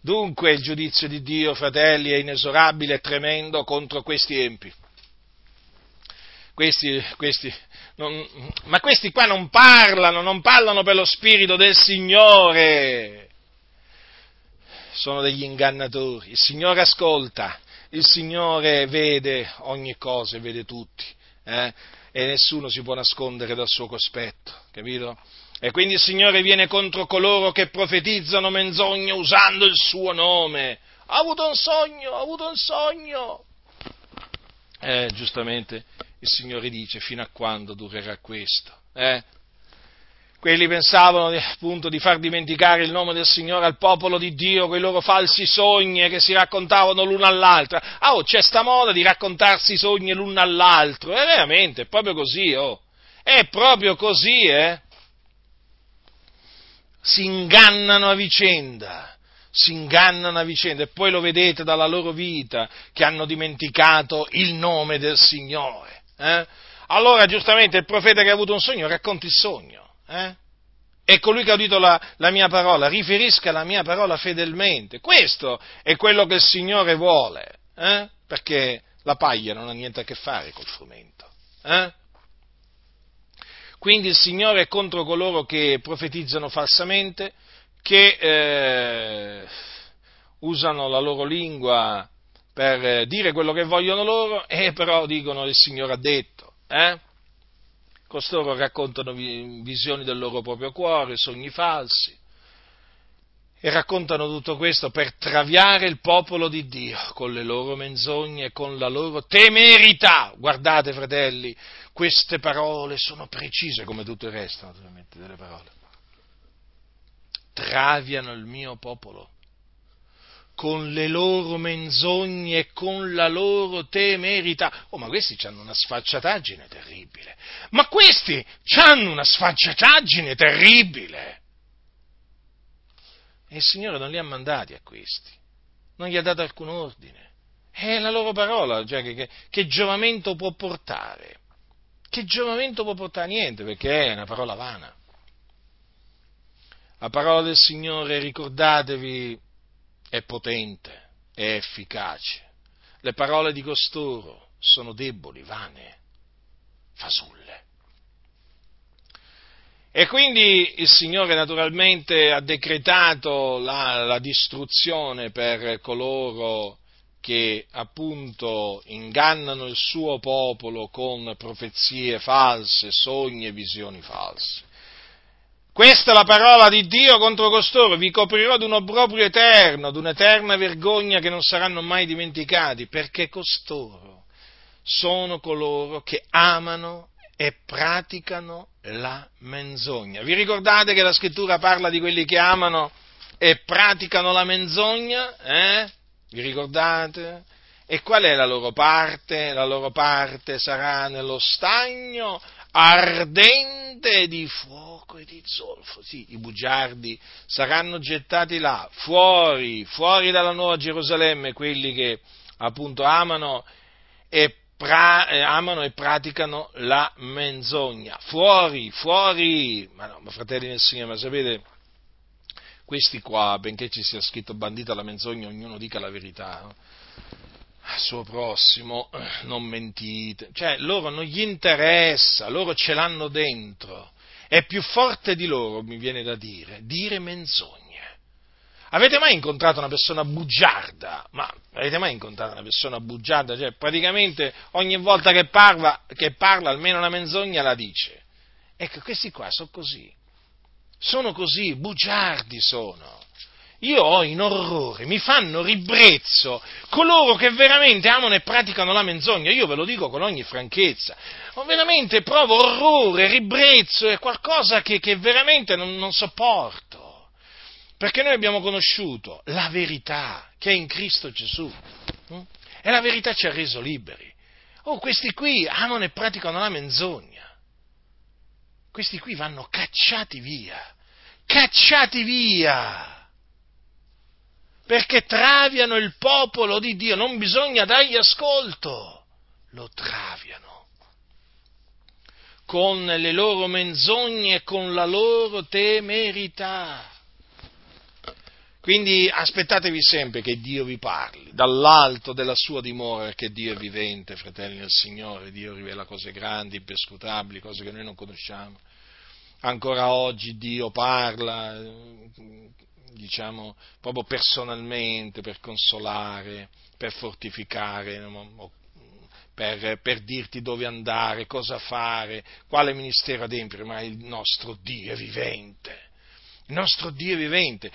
Dunque il giudizio di Dio, fratelli, è inesorabile e tremendo contro questi empi. Questi, questi, non, ma questi qua non parlano, non parlano per lo Spirito del Signore. sono degli ingannatori, il Signore ascolta, il Signore vede ogni cosa vede tutti, eh? e nessuno si può nascondere dal suo cospetto, capito? E quindi il Signore viene contro coloro che profetizzano menzogne usando il suo nome. Ha avuto un sogno, ha avuto un sogno. Eh, giustamente il Signore dice fino a quando durerà questo. Eh? Quelli pensavano appunto di far dimenticare il nome del Signore al popolo di Dio, quei loro falsi sogni che si raccontavano l'uno all'altro. Ah, oh, c'è sta moda di raccontarsi i sogni l'uno all'altro. È veramente, è proprio così, oh. È proprio così, eh si ingannano a vicenda, si ingannano a vicenda e poi lo vedete dalla loro vita che hanno dimenticato il nome del Signore. Eh? Allora giustamente il profeta che ha avuto un sogno racconta il sogno. Eh? E colui che ha udito la, la, mia parola riferisca la mia parola fedelmente. Questo è quello che il Signore vuole, eh? perché la paglia non ha niente a che fare col frumento. Eh? Quindi il Signore è contro coloro che profetizzano falsamente, che eh, usano la loro lingua per dire quello che vogliono loro e però dicono il Signore ha detto. Eh? Costoro raccontano visioni del loro proprio cuore, sogni falsi e raccontano tutto questo per traviare il popolo di Dio con le loro menzogne e con la loro temerità. Guardate, fratelli, queste parole sono precise come tutto il resto, naturalmente, delle parole. Traviano il mio popolo con le loro menzogne e con la loro temerità. Oh, ma questi hanno una sfacciataggine terribile. Ma questi hanno una sfacciataggine terribile. E il Signore non li ha mandati a questi, non gli ha dato alcun ordine. È la loro parola, cioè che, che, che giovamento può portare che giovamento può portare? Niente, perché è una parola vana. La parola del Signore, ricordatevi, è potente, è efficace. Le parole di costoro sono deboli, vane, fasulle. E quindi il Signore naturalmente ha decretato la, la distruzione per coloro che appunto ingannano il suo popolo con profezie false, sogni e visioni false. Questa è la parola di Dio contro costoro, vi coprirò d'un obbrobrio eterno, d'un'eterna vergogna che non saranno mai dimenticati, perché costoro sono coloro che amano e praticano la menzogna. Vi ricordate che la scrittura parla di quelli che amano e praticano la menzogna? Eh? Vi ricordate? E qual è la loro parte? La loro parte sarà nello stagno ardente di fuoco e di zolfo. Sì, i bugiardi saranno gettati là, fuori, fuori dalla nuova Gerusalemme, quelli che appunto amano e, pra, eh, amano e praticano la menzogna. Fuori, fuori! Ma no, ma fratelli del Signore, ma sapete questi qua, benché ci sia scritto bandita la menzogna, ognuno dica la verità, no? Al suo prossimo non mentite, cioè loro non gli interessa, loro ce l'hanno dentro, è più forte di loro, mi viene da dire, dire menzogne. Avete mai incontrato una persona bugiarda? Ma avete mai incontrato una persona bugiarda? Cioè, praticamente ogni volta che parla, che parla almeno una menzogna la dice. Ecco, questi qua sono così sono così, bugiardi sono. Io ho in orrore, mi fanno ribrezzo. Coloro che veramente amano e praticano la menzogna, io ve lo dico con ogni franchezza, Ho veramente provo orrore, ribrezzo, è qualcosa che, che veramente non, non sopporto, perché noi abbiamo conosciuto la verità che è in Cristo Gesù hm? e la verità ci ha reso liberi. Oh, questi qui amano e praticano la menzogna. Questi qui vanno cacciati via, cacciati via, perché traviano il popolo di Dio, non bisogna dargli ascolto, lo traviano con le loro menzogne e con la loro temerità. Quindi aspettatevi sempre che Dio vi parli, dall'alto della sua dimora, perché Dio è vivente, fratelli del Signore, Dio rivela cose grandi, imperscrutabili, cose che noi non conosciamo. Ancora oggi Dio parla, diciamo, proprio personalmente per consolare, per fortificare, per, per, dirti dove andare, cosa fare, quale ministero adempiere, ma il nostro Dio è vivente. Il nostro Dio è vivente.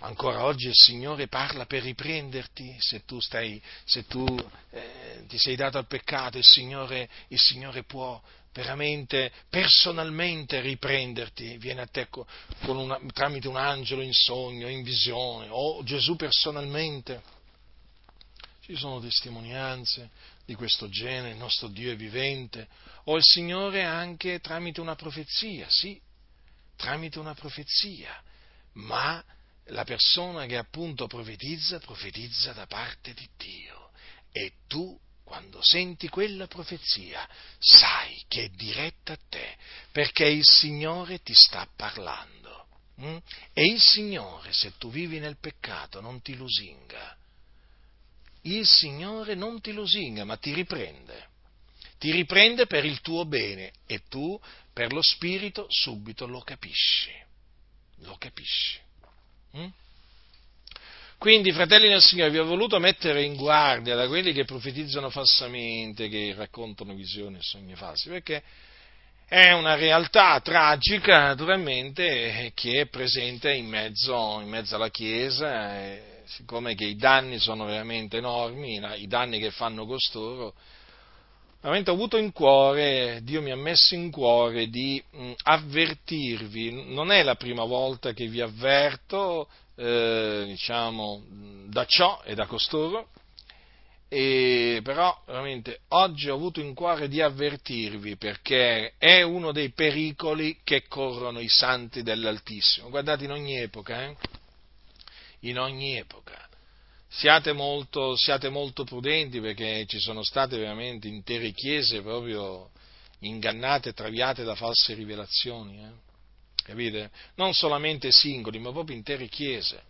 Ancora oggi il Signore parla per riprenderti se tu, stai, se tu eh, ti sei dato al peccato, il Signore, il Signore può veramente, personalmente riprenderti, viene a te una, tramite un angelo in sogno, in visione, o Gesù personalmente. Ci sono testimonianze di questo genere, il nostro Dio è vivente, o il Signore anche tramite una profezia, sì, tramite una profezia, ma la persona che appunto profetizza, profetizza da parte di Dio e tu quando senti quella profezia sai che è diretta a te perché il Signore ti sta parlando. Mm? E il Signore, se tu vivi nel peccato, non ti lusinga. Il Signore non ti lusinga, ma ti riprende. Ti riprende per il tuo bene e tu per lo Spirito subito lo capisci. Lo capisci. Mm? Quindi, fratelli del Signore, vi ho voluto mettere in guardia da quelli che profetizzano falsamente, che raccontano visioni e sogni falsi, perché è una realtà tragica, naturalmente, che è presente in mezzo, in mezzo alla Chiesa, e siccome i danni sono veramente enormi, i danni che fanno costoro, veramente ho avuto in cuore, Dio mi ha messo in cuore di avvertirvi, non è la prima volta che vi avverto, eh, diciamo, da ciò e da costoro, e però veramente oggi ho avuto in cuore di avvertirvi perché è uno dei pericoli che corrono i santi dell'Altissimo. Guardate in ogni epoca, eh? in ogni epoca. Siate molto, siate molto prudenti perché ci sono state veramente intere chiese proprio ingannate traviate da false rivelazioni. Eh? Capite? Non solamente singoli, ma proprio intere chiese.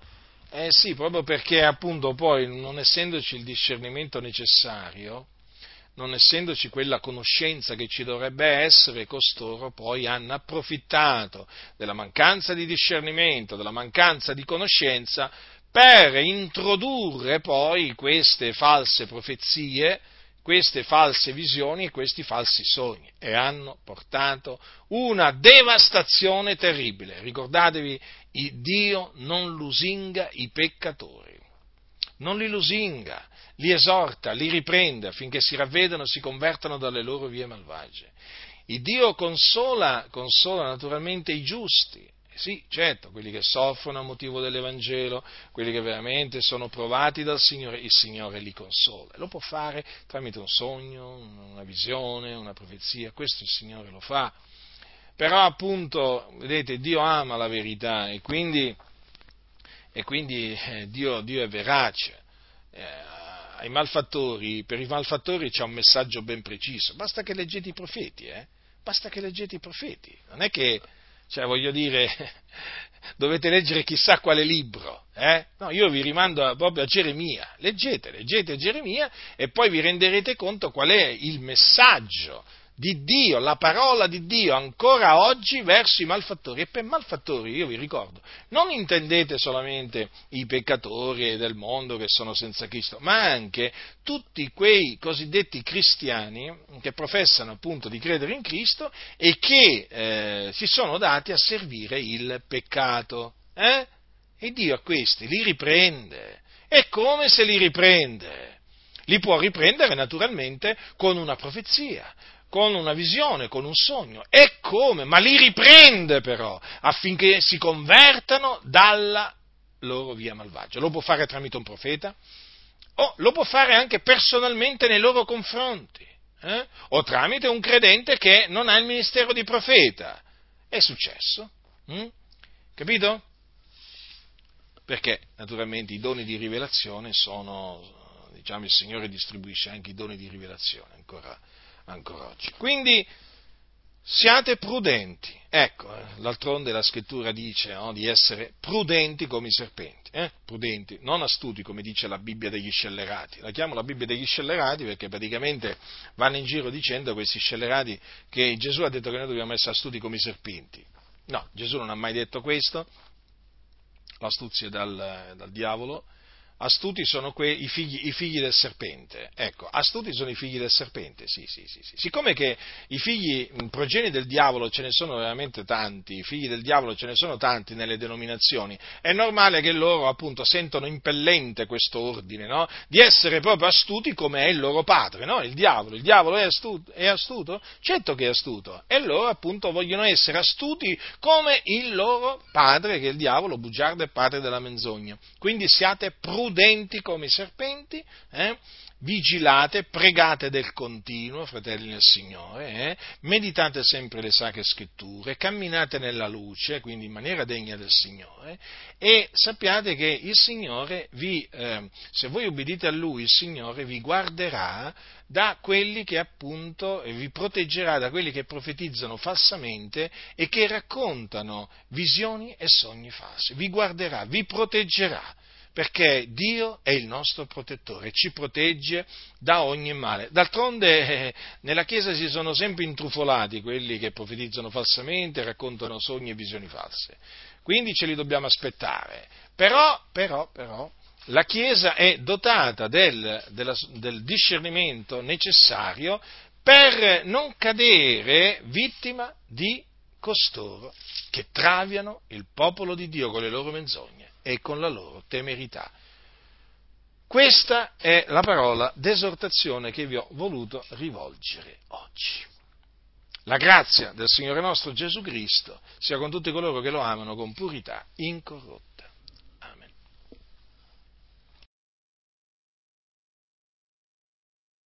Eh sì, proprio perché appunto poi, non essendoci il discernimento necessario, non essendoci quella conoscenza che ci dovrebbe essere, costoro poi hanno approfittato della mancanza di discernimento, della mancanza di conoscenza, per introdurre poi queste false profezie queste false visioni e questi falsi sogni e hanno portato una devastazione terribile. Ricordatevi, Dio non lusinga i peccatori, non li lusinga, li esorta, li riprende affinché si ravvedano e si convertano dalle loro vie malvagie. Il Dio consola, consola naturalmente i giusti, sì, certo, quelli che soffrono a motivo dell'Evangelo, quelli che veramente sono provati dal Signore, il Signore li consola. Lo può fare tramite un sogno, una visione, una profezia, questo il Signore lo fa. Però appunto, vedete, Dio ama la verità e quindi, e quindi eh, Dio, Dio, è verace. Eh, ai malfattori, per i malfattori c'è un messaggio ben preciso, basta che leggete i profeti, eh? basta che leggete i profeti, non è che cioè, voglio dire, dovete leggere chissà quale libro, eh? No, io vi rimando proprio a Geremia. Leggete, leggete Geremia e poi vi renderete conto qual è il messaggio di Dio, la parola di Dio ancora oggi verso i malfattori. E per malfattori, io vi ricordo, non intendete solamente i peccatori del mondo che sono senza Cristo, ma anche tutti quei cosiddetti cristiani che professano appunto di credere in Cristo e che eh, si sono dati a servire il peccato. Eh? E Dio a questi li riprende. E come se li riprende? Li può riprendere naturalmente con una profezia, con una visione, con un sogno. E come? Ma li riprende però affinché si convertano dalla loro via malvagia. Lo può fare tramite un profeta o lo può fare anche personalmente nei loro confronti. Eh? O tramite un credente che non ha il ministero di profeta. È successo. Hm? Capito? Perché naturalmente i doni di rivelazione sono, diciamo, il Signore distribuisce anche i doni di rivelazione ancora ancora oggi. Quindi siate prudenti. Ecco, eh, d'altronde la scrittura dice no, di essere prudenti come i serpenti, eh? prudenti, non astuti come dice la Bibbia degli scellerati. La chiamo la Bibbia degli scellerati perché praticamente vanno in giro dicendo a questi scellerati che Gesù ha detto che noi dobbiamo essere astuti come i serpenti. No, Gesù non ha mai detto questo. l'astuzia dal, dal diavolo, astuti sono que, i, figli, i, figli, del serpente. Ecco, astuti sono i figli del serpente, sì, sì, sì. sì. Siccome che i figli progeni del diavolo ce ne sono veramente tanti, i figli del diavolo ce ne sono tanti nelle denominazioni, è normale che loro appunto sentono impellente questo ordine, no? Di essere proprio astuti come è il loro padre, no? Il diavolo. Il diavolo è astuto? È astuto? Certo che è astuto. E loro appunto vogliono essere astuti come il loro padre, che è il diavolo, bugiardo e padre della menzogna. Quindi siate prudenti prudenti come i serpenti, eh? vigilate, pregate del continuo, fratelli nel Signore, eh? meditate sempre le sacre scritture, camminate nella luce, quindi in maniera degna del Signore, e sappiate che il Signore vi, eh, se voi ubbidite a Lui, il Signore vi guarderà da quelli che appunto vi proteggerà da quelli che profetizzano falsamente e che raccontano visioni e sogni falsi. Vi guarderà, vi proteggerà perché Dio è il nostro protettore, ci protegge da ogni male. D'altronde eh, nella Chiesa si sono sempre intrufolati quelli che profetizzano falsamente, raccontano sogni e visioni false. Quindi ce li dobbiamo aspettare. Però, però, però, la Chiesa è dotata del, della, del discernimento necessario per non cadere vittima di costoro che traviano il popolo di Dio con le loro menzogne e con la loro temerità. Questa è la parola d'esortazione che vi ho voluto rivolgere oggi. La grazia del Signore nostro Gesù Cristo sia con tutti coloro che lo amano con purità incorrotta.